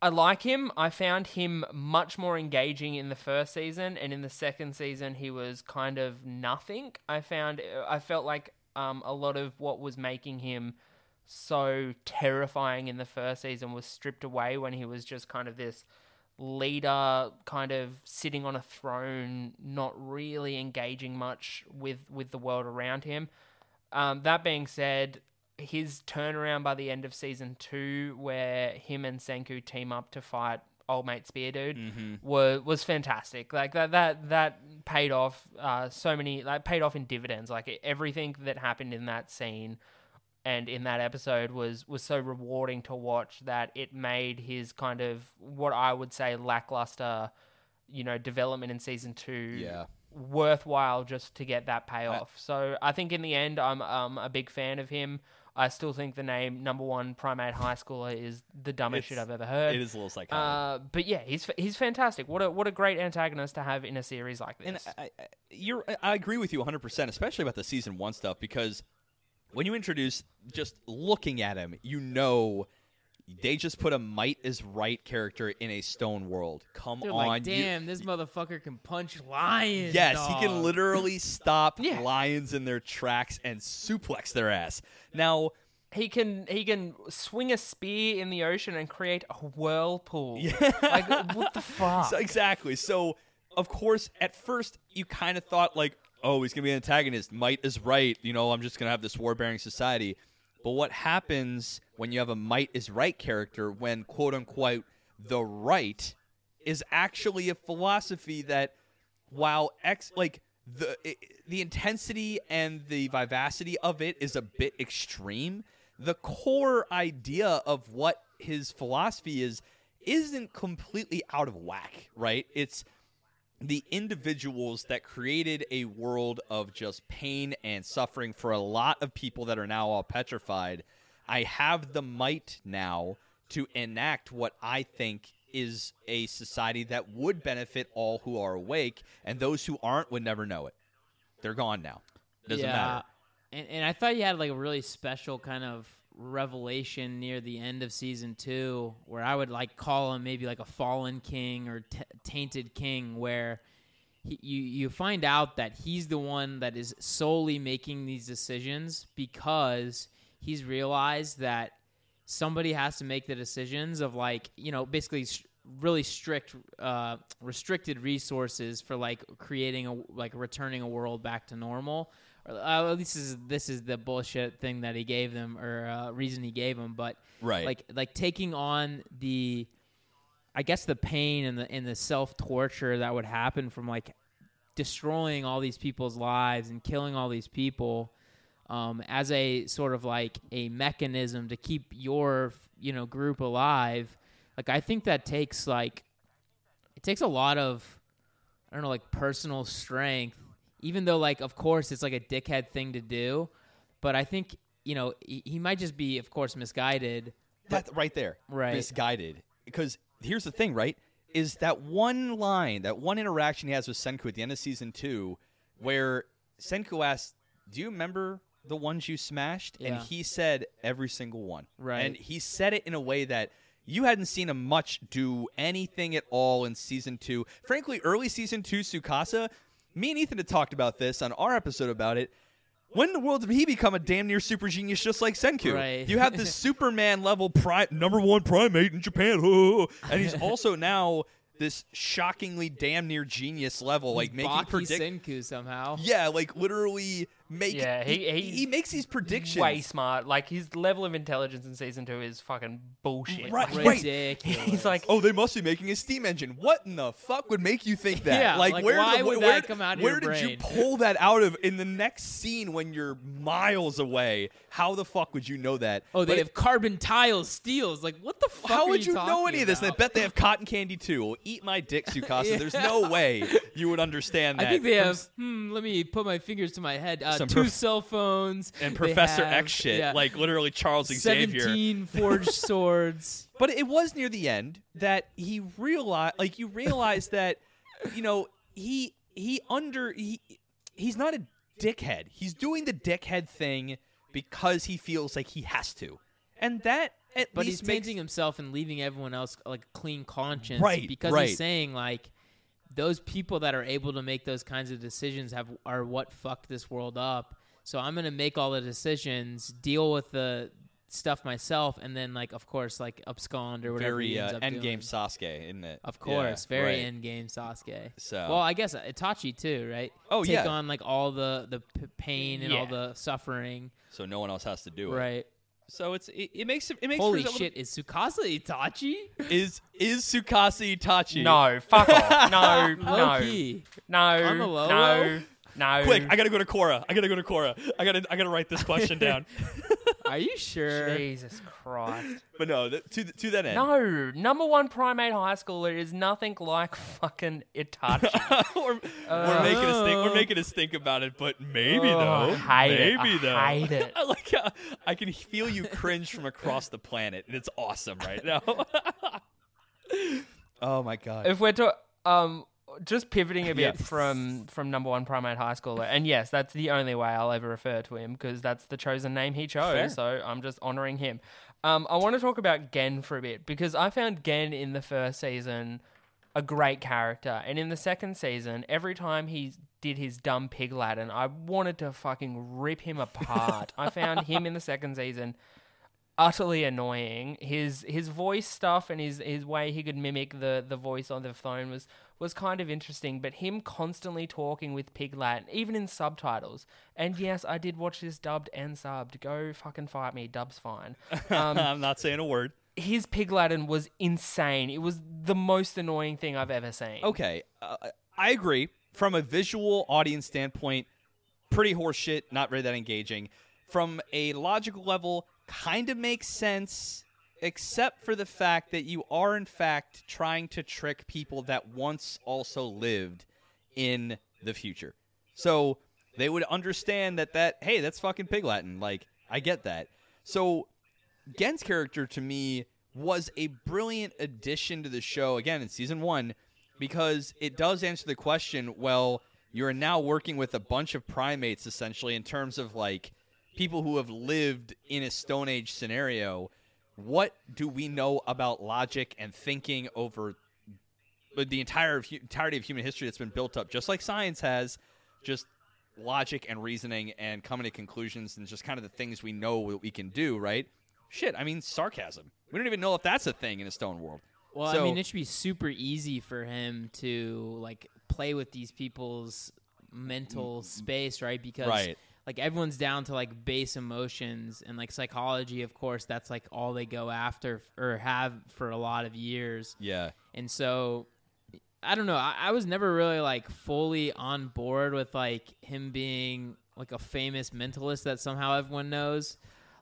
I like him. I found him much more engaging in the first season, and in the second season, he was kind of nothing. I found I felt like um, a lot of what was making him so terrifying in the first season was stripped away when he was just kind of this leader kind of sitting on a throne not really engaging much with with the world around him. Um, that being said his turnaround by the end of season two where him and senku team up to fight old mate spear dude was was fantastic. Like that that that paid off uh, so many like paid off in dividends. Like everything that happened in that scene and in that episode was was so rewarding to watch that it made his kind of what I would say lackluster, you know, development in season two Yeah. worthwhile just to get that payoff. so I think in the end, I'm um, a big fan of him. I still think the name number one primate high schooler is the dumbest shit I've ever heard. It is a little psychotic. Uh, but yeah, he's he's fantastic. What a what a great antagonist to have in a series like this. and I, I, you're, I agree with you 100, percent especially about the season one stuff because when you introduce just looking at him, you know they just put a might is right character in a stone world. Come They're on, like, you- damn, this motherfucker can punch lions. Yes, he can literally stop Yeah. lions in their tracks and suplex their ass. Now, he can he can swing a spear in the ocean and create a whirlpool. Yeah. Like what the fuck? So exactly. So of course, at first you kind of thought like, oh, he's gonna be an antagonist. Might is right. You know, I'm just gonna have this war-bearing society. But what happens when you have a might is right character when quote unquote the right is actually a philosophy that while ex like the i the intensity and the vivacity of it is a bit extreme the core idea of what his philosophy is isn't completely out of whack right it's the individuals that created a world of just pain and suffering for a lot of people that are now all petrified. I have the might now to enact what I think is a society that would benefit all who are awake, and those who aren't would never know it. They're gone now. Doesn't yeah. matter. And, and I thought you had like a really special kind of revelation near the end of season two, where I would like call him maybe like a fallen king or t- tainted king, where he, you you find out that he's the one that is solely making these decisions because he's realized that somebody has to make the decisions of like you know basically s- really strict uh, restricted resources for like creating a like returning a world back to normal. or uh, at least this is this is the bullshit thing that he gave them or uh, reason he gave them but Right. like like taking on the I guess the pain and the and the self torture that would happen from like destroying all these people's lives and killing all these people um, as a sort of like a mechanism to keep your you know group alive. Like I think that takes like it takes a lot of I don't know like personal strength. Even though like of course it's like a dickhead thing to do, but I think you know he, he might just be of course misguided. That right there, Right. Misguided. Because here's the thing, right? Is that one line, that one interaction he has with Senku at the end of season two, where Senku asks, "Do you remember the ones you smashed, and he said every single one. Right. And he said it in a way that you hadn't seen him much do anything at all in season two. Frankly, early season two, Tsukasa, me and Ethan had talked about this on our episode about it. When in the world did he become a damn near super genius just like Senku? Right. You have this Superman level pri- number one primate in Japan, and he's also now this shockingly damn near genius level, like making Baki predict. Senku somehow. Yeah, like literally make. Yeah, he- he, he- makes these predictions. Way smart. Like his level of intelligence in season two is fucking bullshit. Right, Like, right. Ridiculous. He's like, Oh, they must be making a steam engine. What in the fuck would make you think that? Yeah, like, like, where, why the, would where, that come out of where did you pull that out of in the next scene when you're miles away? How the fuck would you know that? oh, they But have carbon tiles, steels. Like, what the fuck? How would you, know talking any of this? And I bet they have cotton candy too. Well, eat my dick, Tsukasa. There's no way you would understand that. I think they have. Hmm, let me put my fingers to my head. Uh, Some two prof- cell phones and Professor have- X shit, yeah, like literally Charles Xavier. seventeen forged swords. But it was near the end that he realized, like you realize that, you know, he he under he he's not a dickhead. He's doing the dickhead thing because he feels like he has to, and that at But he's least makes painting himself and leaving everyone else like clean conscience, Right, Because right. he's saying like those people that are able to make those kinds of decisions have are what fucked this world up. So I'm gonna make all the decisions, deal with the stuff myself, and then like of course like abscond or whatever. very he ends uh, end game. Sasuke, isn't it? Of course, Yeah, very right. end game Sasuke. So- well, I guess Itachi too, right? Oh, Take yeah. on like all the the p- pain and all the suffering, So no one else has to do it. right? So it's it, it makes it, it makes Holy for some- shit! Is Tsukasa Itachi? Is is Tsukasa Itachi? no, fuck off. No, Low no, no, On the low no, no. Quick, I gotta go to Quora. I gotta go to Quora. I gotta I gotta write this question down. Are you sure? Jesus Christ. But no, th- to to that end. No, number one primate high schooler is nothing like fucking Itachi. we're, we're making us think. We're Oh. making us think about it, but maybe Oh, though. I hate it. maybe I though. hate it. I like. How, I can feel you cringe from across the planet, and it's awesome right now. oh my god. if we're to um just pivoting a bit Yeah. from from number one primate high schooler, and yes, that's the only way I'll ever refer to him because that's the chosen name he chose. Fair. So I'm just honoring him. Um, I want to talk about Gen for a bit because I found Gen in the first season a great character, and in the second season, every time he did his dumb pig Latin, I wanted to fucking rip him apart. I found him in the second season utterly annoying. His his voice stuff and his his way he could mimic the the voice on the phone was was kind of interesting. But him constantly talking with Pig Latin, even in subtitles. And yes, I did watch this dubbed and subbed. Go fucking fight me. Dub's fine. Um, I'm not saying a word. his Pig Latin was insane. It was the most annoying thing I've ever seen. Okay, uh, I agree. From a visual audience standpoint, pretty horseshit, not really that engaging. From a logical level, kind of makes sense, except for the fact that you are, in fact, trying to trick people that once also lived in the future. So they would understand that, that hey, that's fucking pig Latin. Like, I get that. So Gen's character to me was a brilliant addition to the show again in season one because it does answer the question well you're now working with a bunch of primates essentially in terms of like people who have lived in a stone age scenario what do we know about logic and thinking over the entire entirety of human history that's been built up just like science has just logic and reasoning and coming to conclusions and just kind of the things we know that we can do right shit i mean sarcasm we don't even know if that's a thing in a stone world Well, So- I mean, it should be super easy for him to like play with these people's mental space, right? Because Right. Like everyone's down to like base emotions and like psychology, of course, that's like all they go after f- or have for a lot of years. yeah And so I don't know. I, I was never really like fully on board with like him being like a famous mentalist that somehow everyone knows.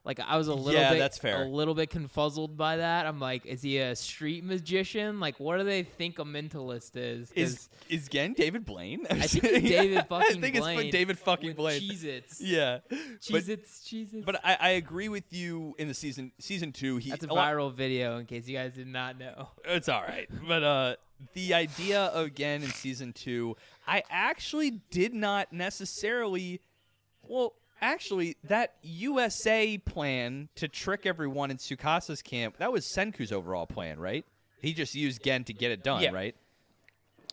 Like I was a little Yeah, bit that's fair. a little bit confuzzled by that. I'm like, is he a street magician? Like what do they think a mentalist is? is is Gen David Blaine? I think it's David fucking I think it's Blaine David fucking Blaine. Cheez-Its. Yeah, Cheez Its, Cheez Its. but I, I agree with you in the season season two. He That's a lot- viral video in case you guys did not know. It's all right, but uh, the idea again in season two, I actually did not necessarily. Well, actually, that USA plan to trick everyone in Tsukasa's camp, that was Senku's overall plan, right? He just used Gen to get it done, Yeah. right?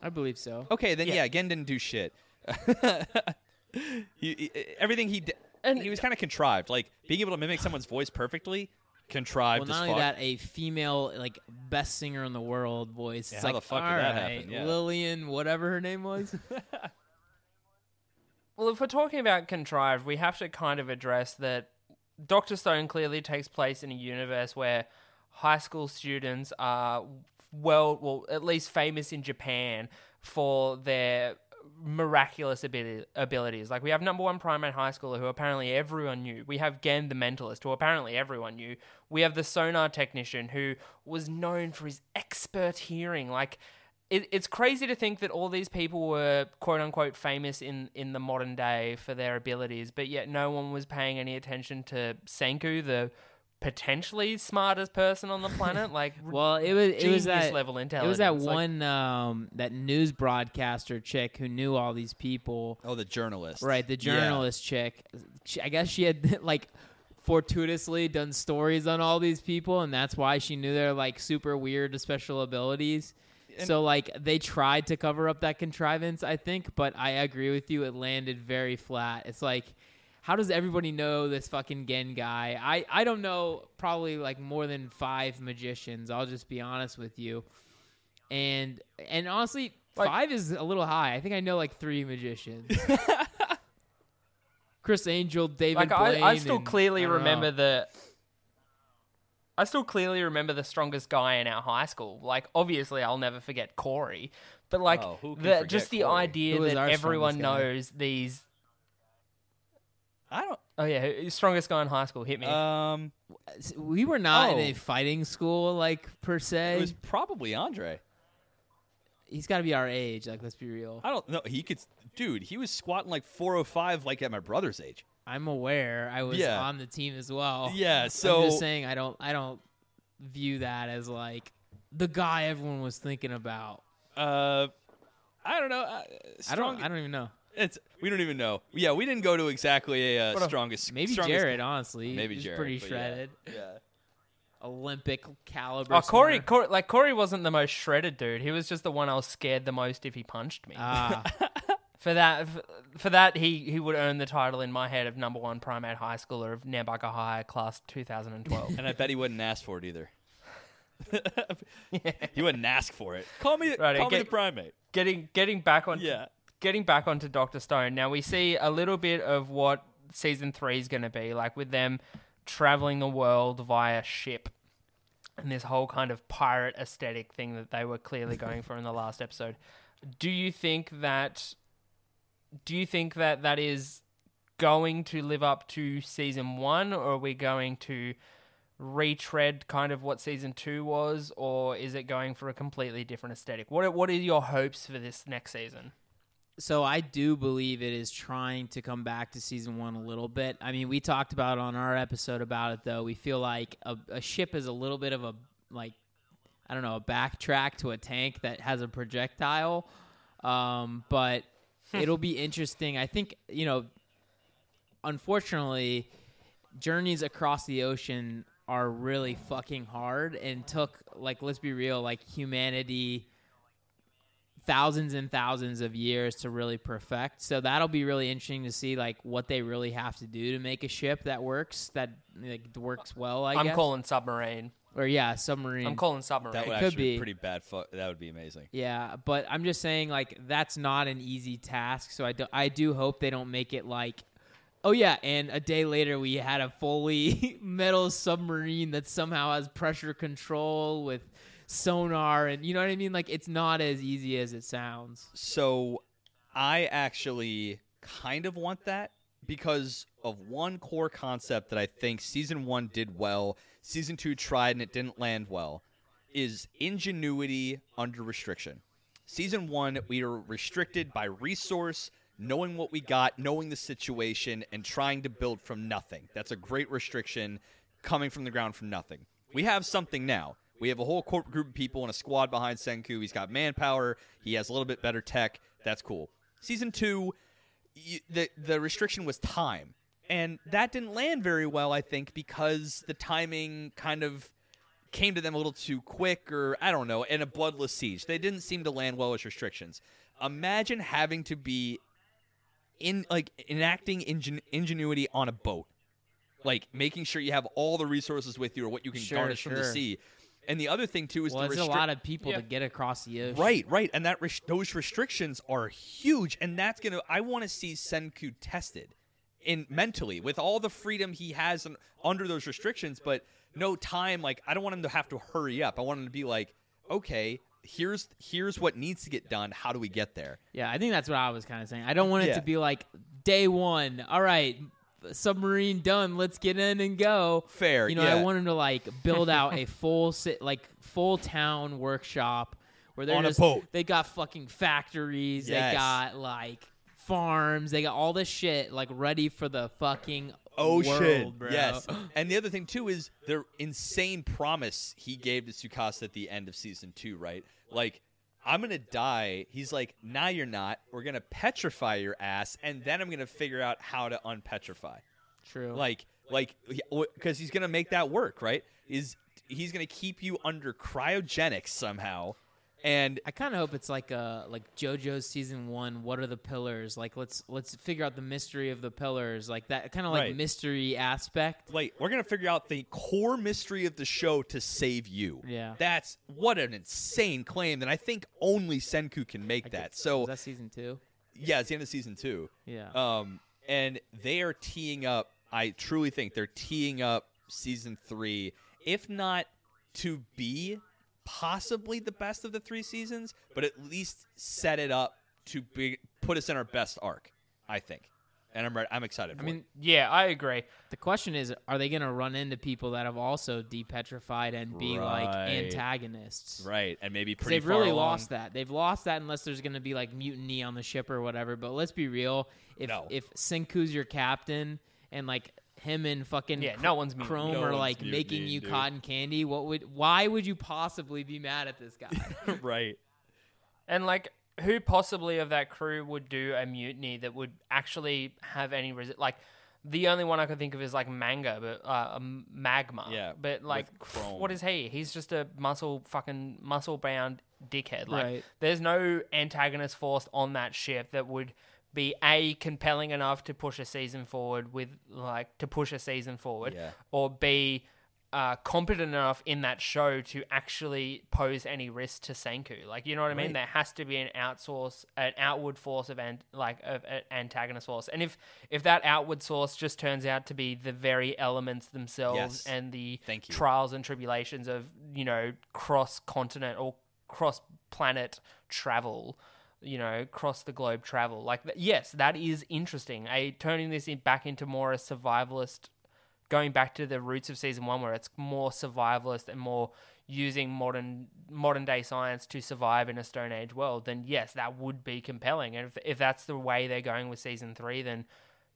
I believe so. Okay, then yeah, Yeah. Gen didn't do shit. he, he- everything he did, And- he was kind of contrived. Like being able to mimic someone's voice perfectly, contrived Well, not as only fuck. that, a female like best singer in the world voice. Yeah, it's how like, the fuck did that happen? Yeah. Lillian, whatever her name was. Well, if we're talking about contrived, we have to kind of address that Doctor Stone clearly takes place in a universe where high school students are well, well, at least famous in Japan for their miraculous abili- abilities. Like we have number one primate high schooler who apparently everyone knew. We have Gen the mentalist who apparently everyone knew. We have the sonar technician who was known for his expert hearing. Like it, it's crazy to think that all these people were quote unquote famous in, in the modern day for their abilities, but yet no one was paying any attention to Senku, the potentially smartest person on the planet. Like, well, it was it was that level intelligence. It was that Like, one um, that news broadcaster chick who knew all these people. oh, the journalist, Right, the Yeah. journalist chick. She, I guess she had like fortuitously done stories on all these people, and that's why she knew their like super weird special abilities. So like they tried to cover up that contrivance, I think, but I agree with you. It landed very flat. It's like, how does everybody know this fucking Gen guy? I I don't know probably like more than five magicians. I'll just be honest with you. And and honestly, Like- five is a little high. I think I know like three magicians. Criss Angel, David like I, I still and- clearly I remember know. the I still clearly remember the strongest guy in our high school. Like obviously I'll never forget Corey. But like Oh, the just the Corey? idea Who that everyone strongest guy? knows these I don't. Oh yeah, who- strongest guy in high school hit me. Um, we were not in Oh. a fighting school like per se. it was probably Andre. He's got to be our age. Like let's be real. I don't know. He could, dude. He was squatting like 405, like at my brother's age. I'm aware. I was Yeah. on the team as well. Yeah, so I'm just saying I don't I don't view that as like the guy everyone was thinking about. Uh, I don't know. Uh, I strong, don't I don't even know. It's we don't even know. Yeah, we didn't go to exactly a uh, strongest. Maybe strongest, Jared, honestly. Maybe He's Jared, pretty but yeah. shredded. Yeah. Olympic caliber. oh Corey. Corey like Corey wasn't the most shredded dude. He was just the one I was scared the most if he punched me. Ah, for that for, for that he he would earn the title in my head of number one primate high schooler of Nambucca High class 2012. And I bet he wouldn't ask for it either. He wouldn't ask for it. Call me, Right, call me the primate. getting getting back on Yeah. getting back onto Doctor Stone. Now we see a little bit of what season three is going to be like with them traveling the world via ship and this whole kind of pirate aesthetic thing that they were clearly going for in the last episode. Do you think that? Do you think that that is going to live up to season one, or are we going to retread kind of what season two was, or is it going for a completely different aesthetic? What what are your hopes for this next season? so I do believe it is trying to come back to season one a little bit. I mean, we talked about on our episode about it though. We feel like a, a ship is a little bit of a like I don't know a backtrack to a tank that has a projectile, um, but it'll be interesting. I think you know, unfortunately, journeys across the ocean are really fucking hard and took like let's be real like humanity thousands and thousands of years to really perfect. So that'll be really interesting to see like what they really have to do to make a ship that works that like works well. I I'm guess. calling submarine. Or yeah, submarine. I'm calling submarine. That would It could actually be be. pretty bad. Fu- that would be amazing. Yeah, but I'm just saying like that's not an easy task. So I do I do hope they don't make it like Oh yeah, and a day later we had a fully metal submarine that somehow has pressure control with sonar and you know what I mean? Like it's not as easy as it sounds. So, I actually kind of want that because of one core concept that I think season one did well, season two tried and it didn't land well, is ingenuity under restriction. Season one, we were restricted by resource, knowing what we got, knowing the situation, and trying to build from nothing. That's a great restriction coming from the ground from nothing. We have something now. We have a whole group of people and a squad behind Senku. He's got manpower. He has a little bit better tech. That's cool. Season two, the the restriction was time, and that didn't land very well. I think because the timing kind of came to them a little too quick, or I don't know, in a bloodless siege. They didn't seem to land well as restrictions. Imagine having to be in like enacting ingen- ingenuity on a boat, like making sure you have all the resources with you or what you can Sure, garnish from the sea. And the other thing too is well, the it's a lot of people Yeah. to get across the ocean. Right, right, and that res- those restrictions are huge, and that's gonna. I want to see Senku tested, in mentally with all the freedom he has un- under those restrictions, but no time. Like I don't want him to have to hurry up. I want him to be like, okay, here's here's what needs to get done. How do we get there? Yeah, I think that's what I was kind of saying. I don't want it Yeah. to be like day one. All right, submarine done. Let's get in and go. Fair, You know, yeah. I want him to like build out a full sit like full town workshop where they're On a just boat. they got fucking factories. Yes. They got like farms. They got all this shit like ready for the fucking Ocean, world, bro. yes. And the other thing too is the insane promise he gave to Tsukasa at the end of season two. Right, like. I'm gonna die. He's like, nah, you're not. We're gonna petrify your ass, and then I'm gonna figure out how to unpetrify. True. like like because he's gonna make that work right is he's gonna keep you under cryogenics somehow and I kind of hope it's like uh like JoJo's season one. What are the pillars? Like let's let's figure out the mystery of the pillars. Like that kind of like Right. mystery aspect. like we're gonna figure out the core mystery of the show to save you Yeah. that's what an insane claim and i think only senku can make that so that season two? yeah it's the end of season two Yeah. um and they are teeing up i truly think they're teeing up season three if not to be possibly the best of the three seasons but at least set it up to be put us in our best arc i think and i'm re- i'm excited for I it. mean, Yeah, I agree. the question is, are they going to run into people that have also depetrified and be like antagonists? right and maybe pretty They've really along. lost that. They've lost that unless there's going to be like mutiny on the ship or whatever. But let's be real. If No. if Senku's your captain and like him and fucking Yeah, Chr- no one's mutiny. Chrome No are one's like making mutiny, you dude. cotton candy, what would why would you possibly be mad at this guy? right And like, who possibly of that crew would do a mutiny that would actually have any resi- like? The only one I could think of is like manga, but uh, um, magma. Yeah, but like, Chrome. what is he? He's just a muscle fucking muscle bound dickhead. Like, Right. there's no antagonist force on that ship that would be a compelling enough to push a season forward with like to push a season forward, Yeah. or b uh, competent enough in that show to actually pose any risk to Senku. Like, you know what I mean? Right. There has to be an outsource, an outward force of an, like of an antagonist force. And if if that outward source just turns out to be the very elements themselves Yes. and the Thank you. trials and tribulations of you know cross continent or cross planet travel. You know, cross the globe travel. Like, yes, that is interesting. A turning this in, back into more a survivalist going back to the roots of season one where it's more survivalist and more using modern modern day science to survive in a stone age world then yes that would be compelling and if, if that's the way they're going with season three then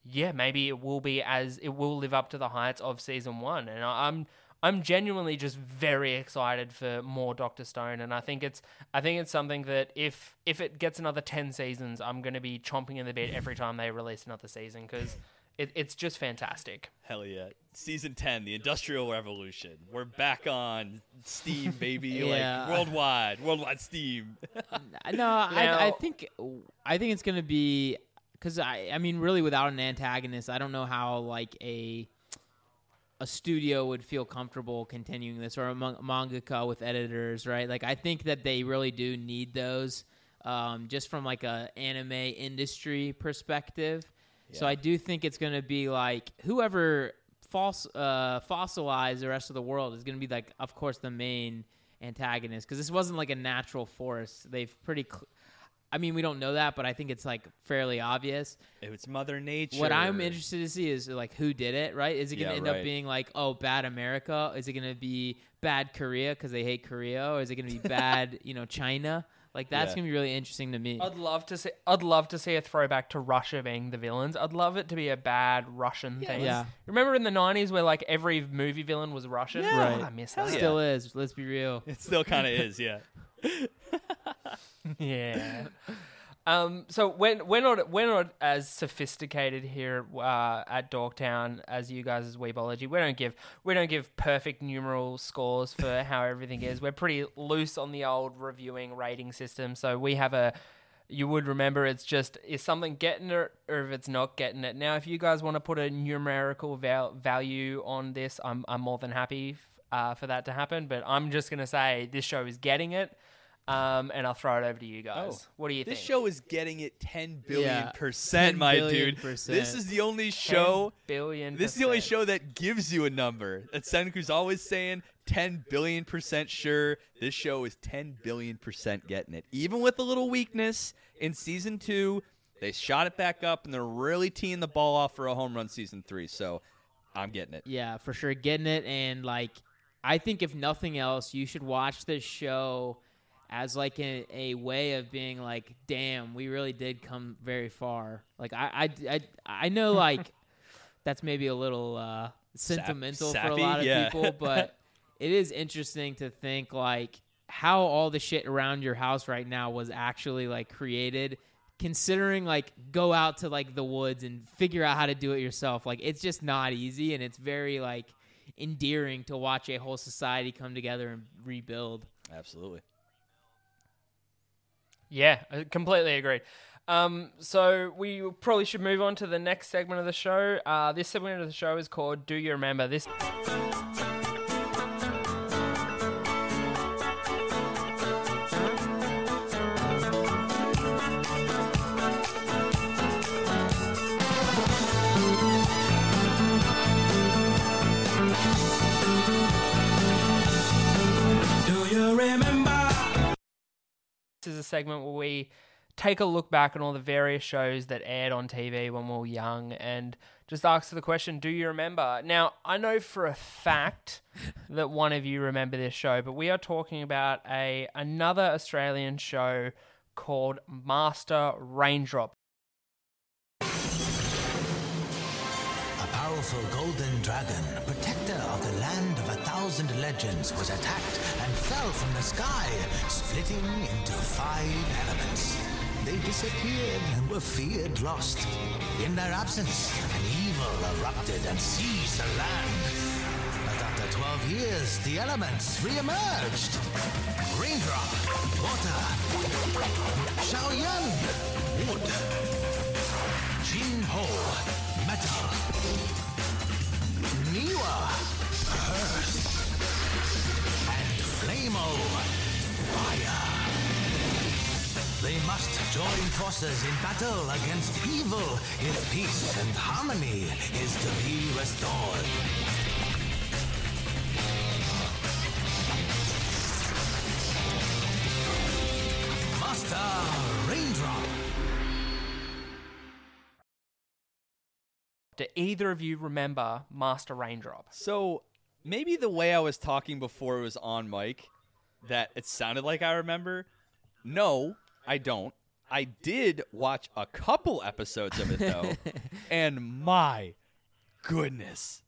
yeah maybe it will be as it will live up to the heights of season one and i'm i'm genuinely just very excited for more dr stone and i think it's i think it's something that if if it gets another 10 seasons i'm going to be chomping in the bit every time they release another season because it, it's just fantastic Hell yeah. Season 10, the Industrial Revolution. We're back on Steam, baby. Yeah. Like worldwide, worldwide Steam. no, I, I think I think it's gonna be because I I mean really without an antagonist, I don't know how like a a studio would feel comfortable continuing this or a man- mangaka with editors, right? Like I think that they really do need those, um, just from like a anime industry perspective. So I do think it's gonna be like whoever false uh, fossilize the rest of the world is gonna be like, of course, the main antagonist because this wasn't like a natural force. They've pretty. Cl- I mean, we don't know that, but I think it's like fairly obvious. It's Mother Nature. What I'm interested to see is like who did it, right? Is it going to Yeah, end right. up being like, oh, bad America? Is it going to be bad Korea because they hate Korea, or is it going to be bad, you know, China? Like that's Yeah. going to be really interesting to me. I'd love to see. I'd love to see a throwback to Russia being the villains. I'd love it to be a bad Russian thing. Yeah. Remember in the '90s where like every movie villain was Russian? Yeah. Oh, I miss Hell that. yeah. Still is. Let's be real. It still kind of is, yeah. yeah. Um, so we're, we're not we're not as sophisticated here uh, at Dorktown as you guys as Weebology. We don't give we don't give perfect numeral scores for how everything is. We're pretty loose on the old reviewing rating system. So we have a you would remember it's just is something getting it or if it's not getting it. Now, if you guys want to put a numerical val- value on this, I'm I'm more than happy uh, for that to happen. But I'm just gonna say this show is getting it. Um, and I'll throw it over to you guys. Oh, what do you This think? This show is getting it 10 billion Yeah, percent, 10 my billion dude. percent. This is the only show. billion. This is the only show that gives you a number. That Senku's always saying 10 billion percent sure. This show is 10 billion percent getting it. Even with a little weakness in season two, they shot it back up and they're really teeing the ball off for a home run season three. So I'm getting it. Yeah, for sure, getting it, and like, I think if nothing else, you should watch this show as like a, a way of being like, damn, we really did come very far. Like, I I I, I know like that's maybe a little uh, sentimental for a lot of Yeah. people, but it is interesting to think like how all the shit around your house right now was actually like created considering like go out to like the woods and figure out how to do it yourself like it's just not easy and it's very like endearing to watch a whole society come together and rebuild Absolutely. Yeah, I completely agreed. Um, so we probably should move on to the next segment of the show. Uh, this segment of the show is called "Do You Remember?" This segment where we take a look back on all the various shows that aired on TV when we were young and just ask the question, do you remember? Now, I know for a fact that one of you remember this show, but we are talking about a another Australian show called Master Raindrop. A powerful golden dragon, legends, was attacked and fell from the sky, splitting into five elements. They disappeared and were feared lost. In their absence, an evil erupted and seized the land. But after 12 years, the elements re-emerged. Raindrop, water. Xiaoyan, wood. Jin Jinho, metal. Niwa, earth. And fire. They must join forces in battle against evil if peace and harmony is to be restored. Master Raindrop. Do either of you remember Master Raindrop? So maybe the way I was talking before it was on mic, that it sounded like I remember. No, I don't. I did watch a couple episodes of it though, and my goodness,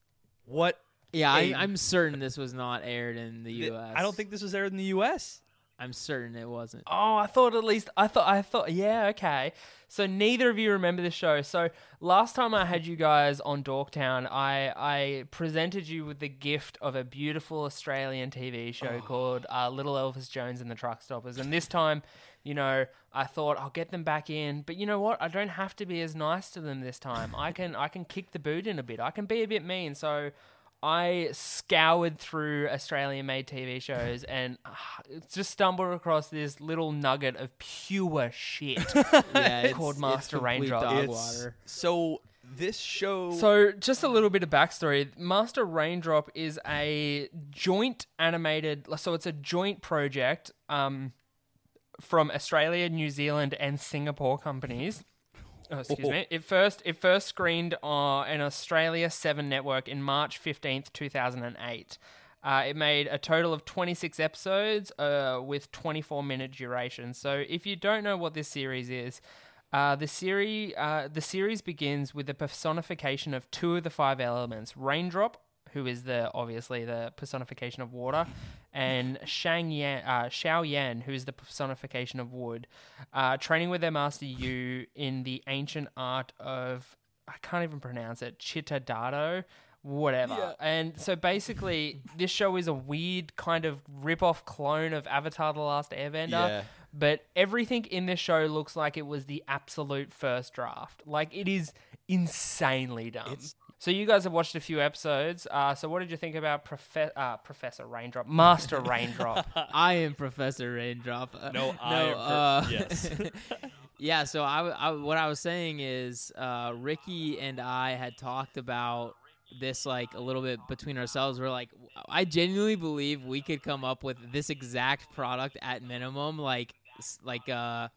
what? yeah I, i'm certain this was not aired in the th- us I don't think this was aired in the U.S. i'm certain it wasn't Oh, I thought at least I thought I thought yeah, okay. So neither of you remember the show. So last time I had you guys on Dorktown, I I presented you with the gift of a beautiful Australian TV show called uh, Little Elvis Jones and the Truck Stoppers. And this time, you know, I thought I'll get them back in, but you know what? I don't have to be as nice to them this time. I can I can kick the boot in a bit. I can be a bit mean. So I scoured through Australian made TV shows and ah, just stumbled across this little nugget of pure shit. yeah Called it's Master Raindrop. dog It's- water So this show. So, just a little bit of backstory. Master Raindrop is a joint animated, so it's a joint project um, from Australia, New Zealand, and Singapore companies. Oh, excuse me. It first it first screened on an Australia Seven network in March fifteenth, two thousand and eight. Uh, it made a total of 26 episodes uh, with 24 minute duration. So, if you don't know what this series is, uh, the series uh, the series begins with the personification of two of the five elements: raindrop, who is the obviously the personification of water, and Shang Yan, uh, Xiao Yan, who is the personification of wood, uh, training with their master Yu in the ancient art of I can't even pronounce it, Chitadado, whatever. And so basically, this show is a weird kind of rip-off clone of Avatar: The Last Airbender. Yeah. But everything in this show looks like it was the absolute first draft. Like it is insanely dumb. So you guys have watched a few episodes. Uh, so what did you think about Profe- uh, Professor Raindrop, Master Raindrop? I am Professor Raindrop. Uh, No, I am pro- uh, yes. yeah. So I, w- I- what I was saying is, uh, Ricky and I had talked about this like a little bit between ourselves. We're like, I genuinely believe we could come up with this exact product at minimum, like, like uh,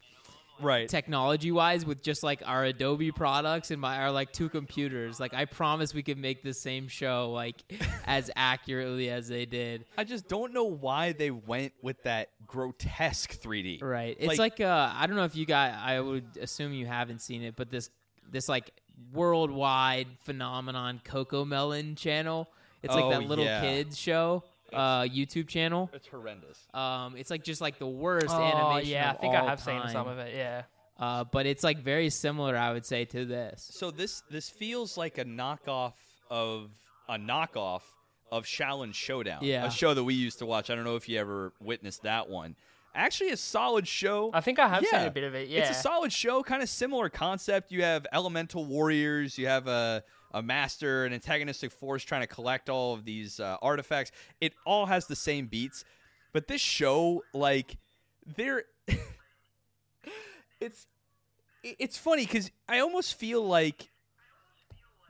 right. technology wise, with just like our Adobe products and my our like two computers. Like, I promise we could make the same show like as accurately as they did. I just don't know why they went with that grotesque 3D. Right. It's like, uh I don't know if you got I would assume you haven't seen it, but this this like worldwide phenomenon Coco Melon channel. It's like Oh, that little yeah. kids show uh YouTube channel. It's horrendous. Um it's like just like the worst oh animation yeah, I of think I all have seen some of it. Yeah. Uh but it's like very similar I would say to this. So this this feels like a knockoff of a knockoff of Xiaolin Showdown. Yeah. A show that we used to watch. I don't know if you ever witnessed that one. Actually a solid show. I think I have seen a bit of it. Yeah. It's a solid show, kind of similar concept. You have elemental warriors, you have a a master, an antagonistic force trying to collect all of these uh, artifacts. It all has the same beats, but this show, like, there, it's it's funny because I almost feel like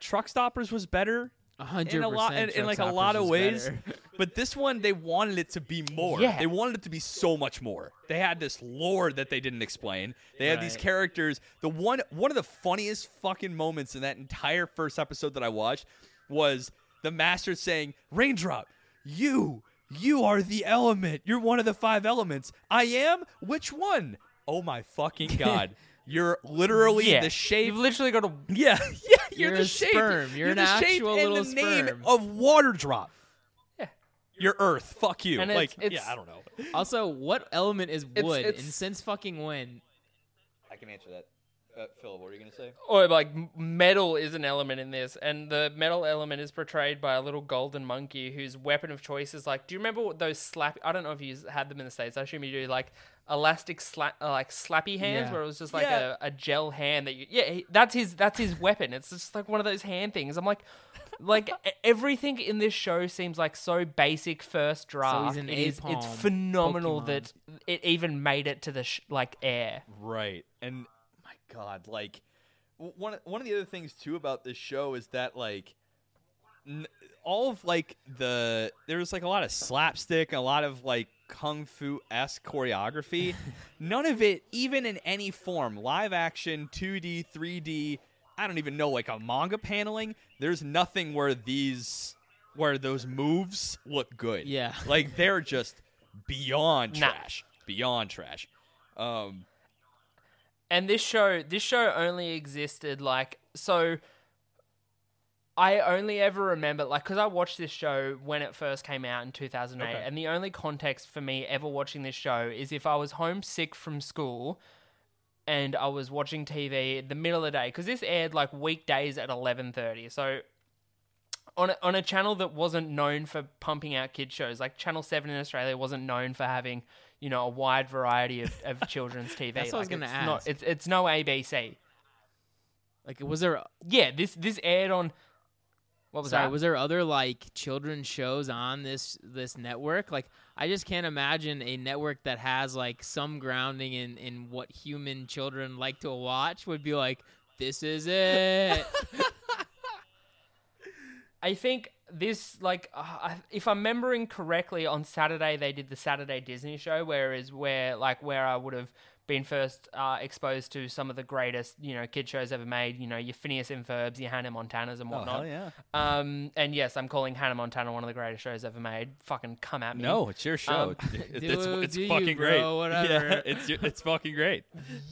Truck Stoppers was better hundred in a lot in, in like a lot of ways but this one they wanted it to be more. Yeah. they wanted it to be so much more. They had this lore that they didn't explain. They had these characters. The one one of the funniest fucking moments in that entire first episode that i watched was the master saying raindrop you you are the element. You're one of the five elements. I am? Which one? Oh my fucking god. You're literally yeah. the shape You've literally got a yeah, yeah, you're, You're the a shape. sperm. You're an the shape actual and little the name sperm. of water drop. Yeah. You're Earth. Fuck you. And like, it's- it's- yeah, I don't know. Also, what element is wood it's- and since fucking when? I can answer that. Uh, Phil, what were you gonna say? or like m- metal is an element in this, and the metal element is portrayed by a little golden monkey whose weapon of choice is like. Do you remember what those slap? I don't know if you had them in the states. I assume you do. Like elastic slap, uh, like slappy hands, Yeah. where it was just like Yeah. a, a gel hand that you. Yeah, he, that's his. That's his weapon. It's just like one of those hand things. I'm like. Like everything in this show seems like so basic first draft. an It is- it's phenomenal Pokemon. that it even made it to the sh- like air. Right. And my God, like one one of the other things too about this show is that like all of like the there was like a lot of slapstick, a lot of like kung fu esque choreography. None of it, even in any form, live action, 2D, 3D. I don't even know like a manga paneling. There's nothing where these where those moves look good. Yeah. like they're just beyond Nah. trash, beyond trash. Um, and this show this show only existed like so i only ever remember like because i watched this show when it first came out in 2008 Okay. and the only context for me ever watching this show is if i was homesick from school and i was watching tv in the middle of the day because this aired like weekdays at 11.30 so on a, on a channel that wasn't known for pumping out kid shows like channel 7 in australia wasn't known for having you know a wide variety of, of children's tv That's what I was it's not- ask. it's, it's no abc Like, was there? yeah this this aired on what was sorry, that was there other like children's shows on this this network? Like, I just can't imagine a network that has like some grounding in in what human children like to watch would be like, this is it. I think this like uh, if I'm remembering correctly, on Saturday they did the Saturday Disney show, whereas where like where I would have been first uh, exposed to some of the greatest you know kid shows ever made. You know your Phineas and Ferbs, your Hannah Montanas, and whatnot. Oh, yeah. Um, and yes, I'm calling Hannah Montana one of the greatest shows ever made. Fucking come at me. No, it's your show. Um, It- do- it's it's do you, fucking bro, great. whatever. Yeah, it's it's fucking great.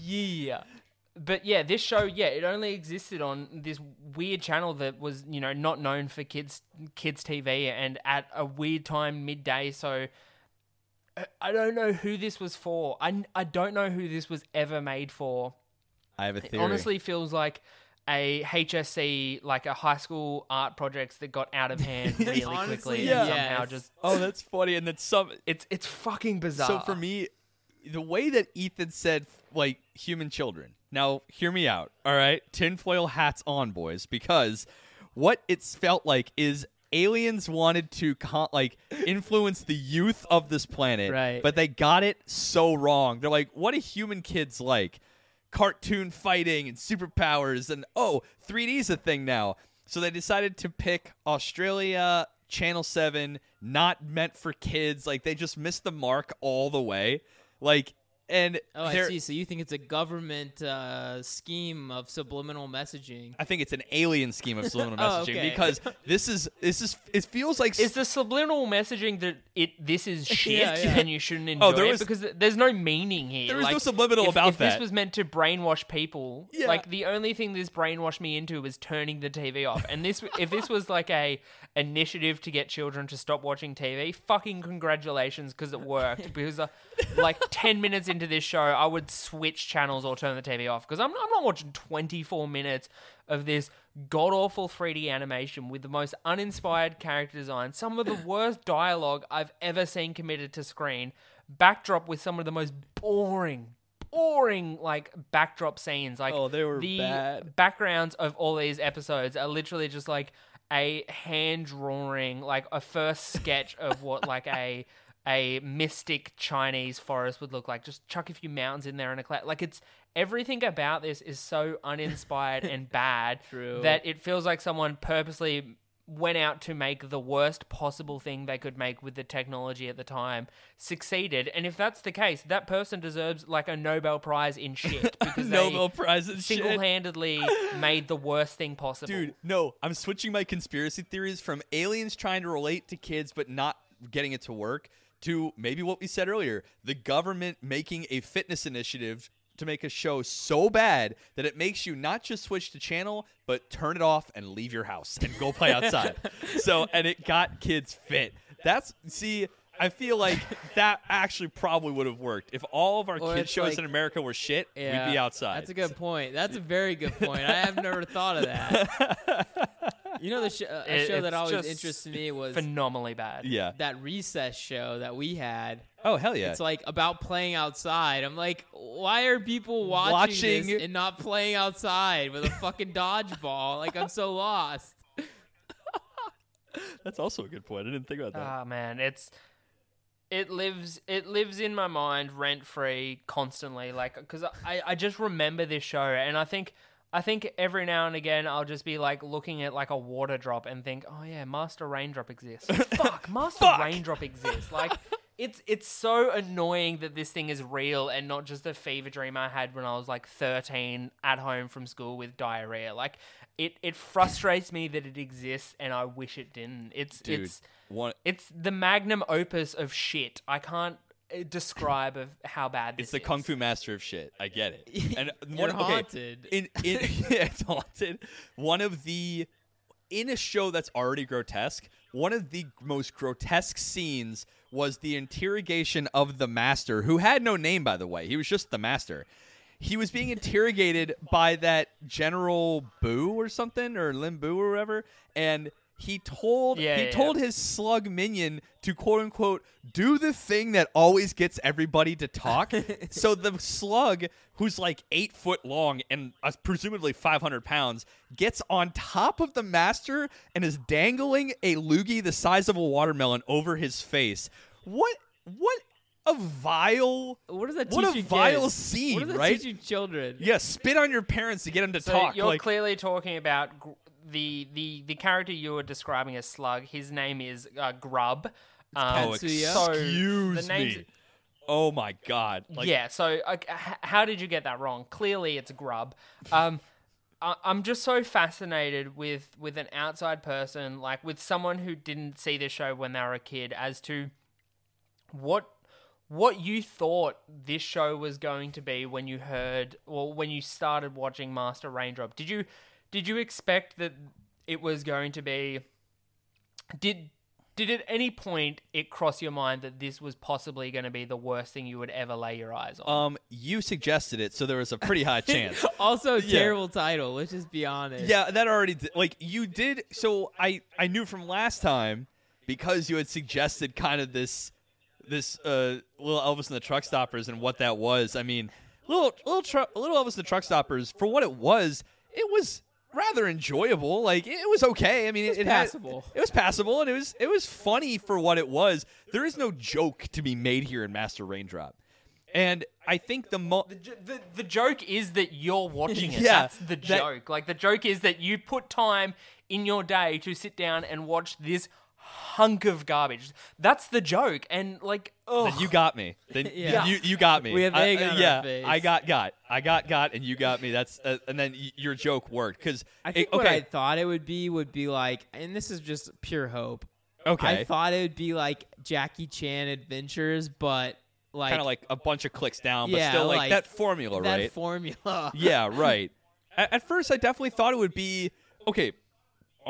Yeah. but yeah, this show, yeah, it only existed on this weird channel that was, you know, not known for kids kids TV and at a weird time midday. So I- don't know who this was for. I, I don't know who this was ever made for. I have a It theory. honestly feels like a HSC, like a high school art projects that got out of hand really Honestly, quickly yeah. and somehow Yes. just oh, that's funny. And then some. it's it's fucking bizarre. So for me, the way that Ethan said like human children. Now, hear me out. All right, tinfoil hats on, boys, because what it's felt like is aliens wanted to con- like influence the youth of this planet, Right. But they got it so wrong. They're like, what do human kids like? Cartoon fighting and superpowers, and oh, 3D's a thing now. So they decided to pick Australia, Channel 7, not meant for kids. Like, they just missed the mark all the way. Like, and Oh, I see. So you think it's a government uh, scheme of subliminal messaging? I think it's an alien scheme of subliminal Oh, messaging okay. because this is this is it feels like is the subliminal messaging that it this is shit Yeah, yeah. and you shouldn't enjoy Oh, there it was- because there's no meaning here. There is was no subliminal if, about if that. this was meant to brainwash people, Yeah. like the only thing this brainwashed me into was turning the TV off. And this, if this was like a initiative to get children to stop watching TV, fucking congratulations because it worked. because uh, like ten minutes into this show, I would switch channels or turn the TV off because I'm I'm not watching 24 minutes of this god awful 3D animation with the most uninspired character design, some of the worst dialogue I've ever seen committed to screen, backdrop with some of the most boring, boring like backdrop scenes. Like Oh, they were the bad. backgrounds of all these episodes are literally just like a hand drawing, like a first sketch of what like a a mystic Chinese forest would look like. Just chuck a few mountains in there and a cloud. Like it's everything about this is so uninspired and bad True. that it feels like someone purposely went out to make the worst possible thing they could make with the technology at the time succeeded and if that's the case that person deserves like a nobel prize in shit because Nobel they Prize shit. single-handedly made the worst thing possible Dude, no, I'm switching my conspiracy theories from aliens trying to relate to kids but not getting it to work to maybe what we said earlier the government making a fitness initiative to make a show so bad that it makes you not just switch to channel but turn it off and leave your house and go play outside. so, and it got kids fit. That's, see, I feel like that actually probably would have worked. If all of our Or kids shows like- in America were shit, Yeah, we'd be outside. That's a good point. That's a very good point. I have never thought of that. You know, the sh- uh, a It- show that it's always just interested me was phenomenally bad Yeah. that recess show that we had. Oh, hell yeah. It's like about playing outside. I'm like, why are people watching, Watching- this and not playing outside with a fucking dodgeball? Like I'm so lost. That's also a good point. I didn't think about that. Ah man, it's it lives it lives in my mind rent free constantly. Like because I I just remember this show and I think. I think every now and again I'll just be like looking at like a water drop and think, oh yeah, Master Raindrop exists. Fuck, Master Raindrop exists. Like it's it's so annoying that this thing is real and not just a fever dream I had when I was like 13 at home from school with diarrhea. Like it it frustrates me that it exists and I wish it didn't. It's Dude, it's one, it's the magnum opus of shit. I can't Uh, describe of how bad this it's the is. kung fu master of shit. I get it. And one, okay, haunted. In, in yeah, it's haunted. One of the in a show that's already grotesque. One of the most grotesque scenes was the interrogation of the master, who had no name, by the way. He was just the master. He was being interrogated by that General Boo or something, or Lim Boo or whatever, and he told Yeah, he yeah, told yeah. his slug minion to quote unquote do the thing that always gets everybody to talk. so the slug, who's like eight foot long and uh, presumably 500 pounds, gets on top of the master and is dangling a loogie the size of a watermelon over his face. What? What? A vile. What does that What a you vile kids? scene, What does that right? teach you children? Yeah, spit on your parents to get them to So talk. you're like, clearly talking about the the the character you were describing as Slug. His name is uh, Grub. Um, oh, Katsuya? so excuse the name's- me. Oh my god. Like, yeah. So uh, h- how did you get that wrong? Clearly, it's Grub. Um, I- I'm just so fascinated with with an outside person, like with someone who didn't see this show when they were a kid, as to what what you thought this show was going to be when you heard or when you started watching Master Raindrop. Did you did you expect that it was going to be did did at any point it cross your mind that this was possibly going to be the worst thing you would ever lay your eyes on? Um, you suggested it, so there was a pretty high chance. Also, Yeah. terrible title. Let's just be honest. Yeah, that already did, like you did. So I I knew from last time because you had suggested kind of this this uh little Elvis and the Truck Stoppers and what that was. I mean, little little tru- little Elvis and the Truck Stoppers for what it was, it was rather enjoyable. Like it was okay. I mean, it, was it had- passable. it was passable, and it was it was funny for what it was. There is no joke to be made here in Master Raindrop, and I think the mo- The, the, the joke is that you're watching it. Yeah, That's the that- joke. Like the joke is that you put time in your day to sit down and watch this hunk of garbage. That's the joke. And like, oh, Then you got me. Then Yeah. you you got me. We have I- egg uh, on our yeah, face. I got got. I got got, and you got me. That's uh, and then y- your joke worked because I think what I thought it would be would be like, and this is just pure hope. okay, I thought it would be like Jackie Chan Adventures, but like kind of like a bunch of clicks down, but Yeah, still like, like that formula, that right? formula. yeah, right. At, at first, I definitely thought it would be okay.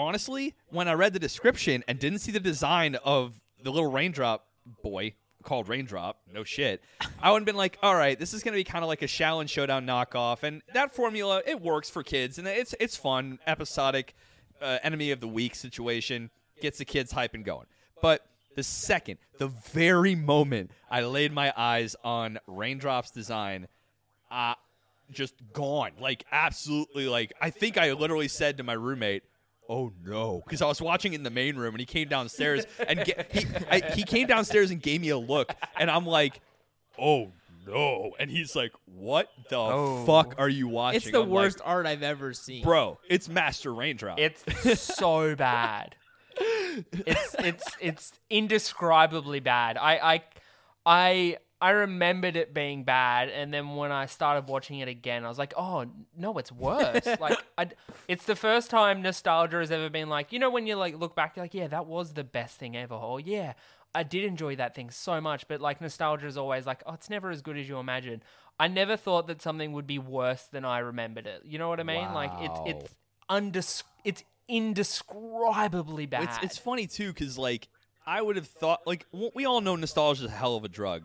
Honestly, when I read the description and didn't see the design of the little raindrop boy called Raindrop, no shit, I would have been like, all right, this is going to be kind of like a Xiaolin Showdown knockoff. And that formula, it works for kids, and it's, it's fun, episodic, uh, enemy of the week situation, gets the kids hype and going. But the second, the very moment I laid my eyes on Raindrop's design, uh, just gone. Like absolutely like I think I literally said to my roommate, "Oh no," because I was watching in the main room and he came downstairs and ga- he I, he came downstairs and gave me a look and I'm like, "Oh no," and he's like, "What the Oh. fuck are you watching?" It's the I'm like, worst art I've ever seen. bro. It's Master Raindrop. it's so bad. It's it's it's indescribably bad. I I I I remembered it being bad, and then when I started watching it again, I was like, "Oh no, it's worse!" like, I, it's the first time nostalgia has ever been like, you know, when you like look back, you're like, "Yeah, that was the best thing ever," or "Yeah, I did enjoy that thing so much." But like, nostalgia is always like, "Oh, it's never as good as you imagine." I never thought that something would be worse than I remembered it. You know what I mean? Like, it's it's undis- it's indescribably bad. It's it's funny too because like I would have thought like we all know nostalgia is a hell of a drug.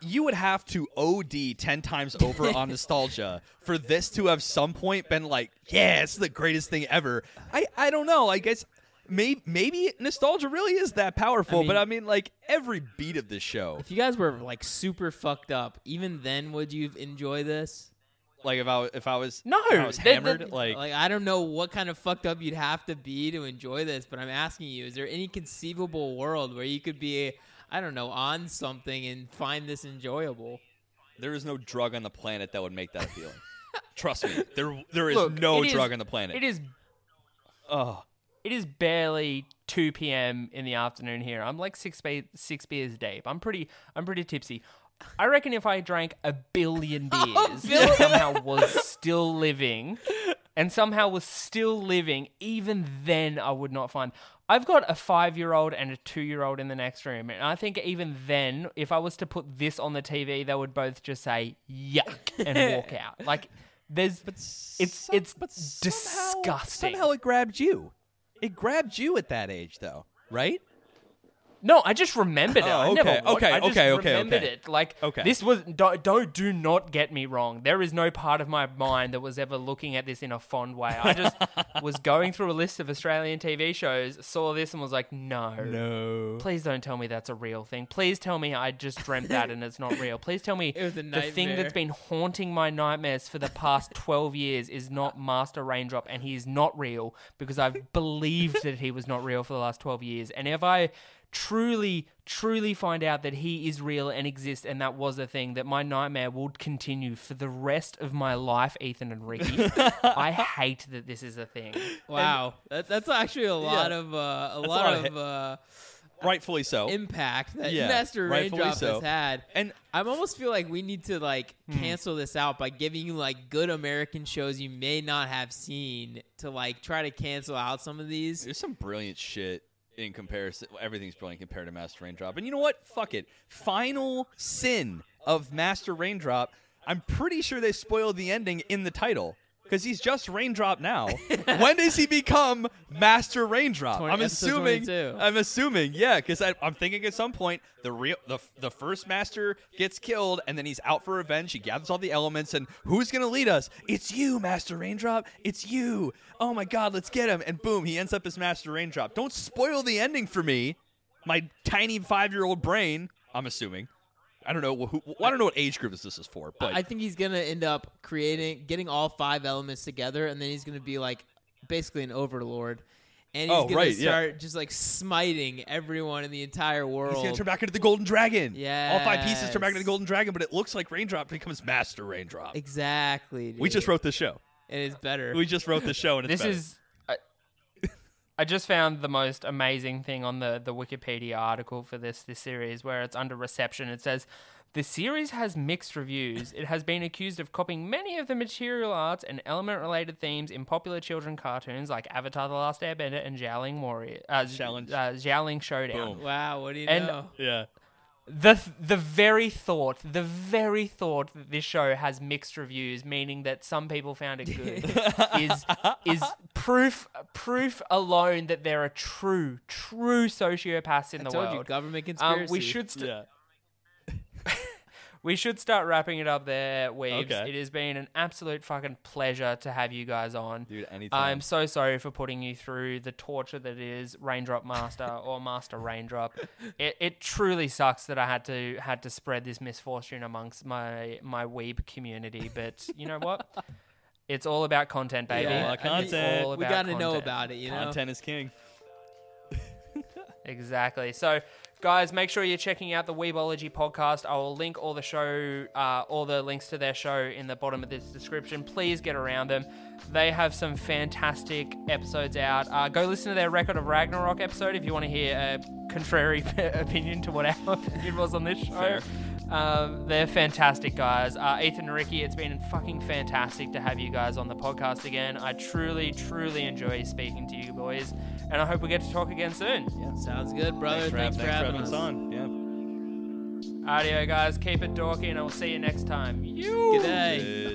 You would have to OD ten times over on nostalgia for this to have some point been like, yeah, it's the greatest thing ever. I I don't know. I guess maybe maybe nostalgia really is that powerful. but mean- I mean, like every beat of this show, If you guys were like super fucked up, even then would you enjoy this? like if I if I was No, if I was that- that- hammered, like Like I don't know what kind of fucked up you'd have to be to enjoy this, but I'm asking you, is there any conceivable world where you could be I don't know, on something and find this enjoyable? there is no drug on the planet that would make that appealing. Trust me, there there is Look, no it is- drug on the planet. It is Ugh. it is barely 2 p.m. in the afternoon here. I'm like six be- six beers deep. I'm pretty I'm pretty tipsy. I reckon if I drank a billion beers and somehow was still living and somehow was still living, even then I would not find I've got a five year old and a two year old in the next room, and I think even then, if I was to put this on the TV, they would both just say yuck and walk out. Like there's but it's Some- it's but somehow- disgusting. Somehow it grabbed you. It grabbed you at that age, though, right? No, I just remembered it. Oh, I never okay, wa- okay, I just okay, okay, remembered okay. it. Like Okay. this was don't, don't do not get me wrong. There is no part of my mind that was ever looking at this in a fond way. I just was going through a list of Australian TV shows, saw this and was like, no. No. Please don't tell me that's a real thing. Please tell me I just dreamt that and it's not real. Please tell me It was a the thing nightmare. that's been haunting my nightmares for the past 12 years is not Master Raindrop and he is not real because I've believed that he was not real for the last 12 years. And if I truly, truly find out that he is real and exists and that was a thing, that my nightmare would continue for the rest of my life, Ethan and Ricky. I hate that this is a thing. Wow, that, that's actually a lot Yeah. of uh, a a lot, lot of of uh, Rightfully so. impact that Yeah, Master Raindrop so. has had. and I almost feel like we need to like cancel this out by giving you like good American shows you may not have seen to like try to cancel out some of these. there's some brilliant shit in comparison. Everything's brilliant compared to Master Raindrop. And you know what? Fuck it. Final sin of Master Raindrop. I'm pretty sure they spoiled the ending in the title because he's just Raindrop now. when does he become Master Raindrop? 20 I'm assuming. 22. I'm assuming. Yeah, because I'm thinking at some point the real the the first Master gets killed and then he's out for revenge. He gathers all the elements and who's gonna lead us? It's you, Master Raindrop. It's you. Oh my God, let's get him! And boom, he ends up as Master Raindrop. Don't spoil the ending for me. My tiny five year old brain. I'm assuming. I don't know who. I don't know what age group this is for, but I think he's gonna end up creating, getting all five elements together, and then he's gonna be like basically an overlord, and he's Oh, gonna right, yeah. start just like smiting everyone in the entire world. He's gonna turn back into the Golden Dragon. Yeah, all five pieces turn back into the Golden Dragon, but it looks like Raindrop becomes Master Raindrop. exactly. We just wrote this show. It is better. We just wrote this show, and it's This better. is. I, I just found the most amazing thing on the, the Wikipedia article for this this series, where it's under reception. It says the series has mixed reviews. It has been accused of copying many of the material arts and element related themes in popular children cartoons like Avatar: The Last Airbender and Xiaolin Warrior, uh, Challenge. uh, Xiaolin Showdown. Boom. wow. What do you And- know? yeah. The the very thought, the very thought that this show has mixed reviews, meaning that some people found it good, is is proof proof alone that there are true true sociopaths in I the told you, world. government Um, conspiracy. we should st- Yeah. we should start wrapping it up there, Weebs. Okay. It has been an absolute fucking pleasure to have you guys on. Dude, anytime. I'm so sorry for putting you through the torture that is Raindrop Master or Master Raindrop. It, it truly sucks that I had to had to spread this misfortune amongst my my weeb community, but you know what? It's all about content, baby. Yeah, All content. all we got to know about it. You know. Content is king. Exactly. So, guys, make sure you're checking out the Weebology podcast. I will link all the show, uh, all the links to their show in the bottom of this description. Please get around them. They have some fantastic episodes out. Uh, go listen to their Record of Ragnarok episode if you want to hear a contrary opinion to what our opinion was on this show. Um, they're fantastic guys. Uh, Ethan and Ricky, it's been fucking fantastic to have you guys on the podcast again. I truly, truly enjoy speaking to you boys, and I hope we get to talk again soon. Yeah. Sounds good, brother. Thanks for, Thanks, having, for thanks having for having us. us on. Yeah. Audio guys, keep it dorky, and I will see you next time. You. G'day.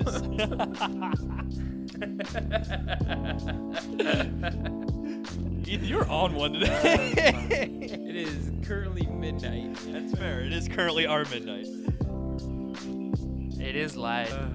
Ethan, you're on one today. It is currently midnight. That's fair. It is currently our midnight. It is late. Uh,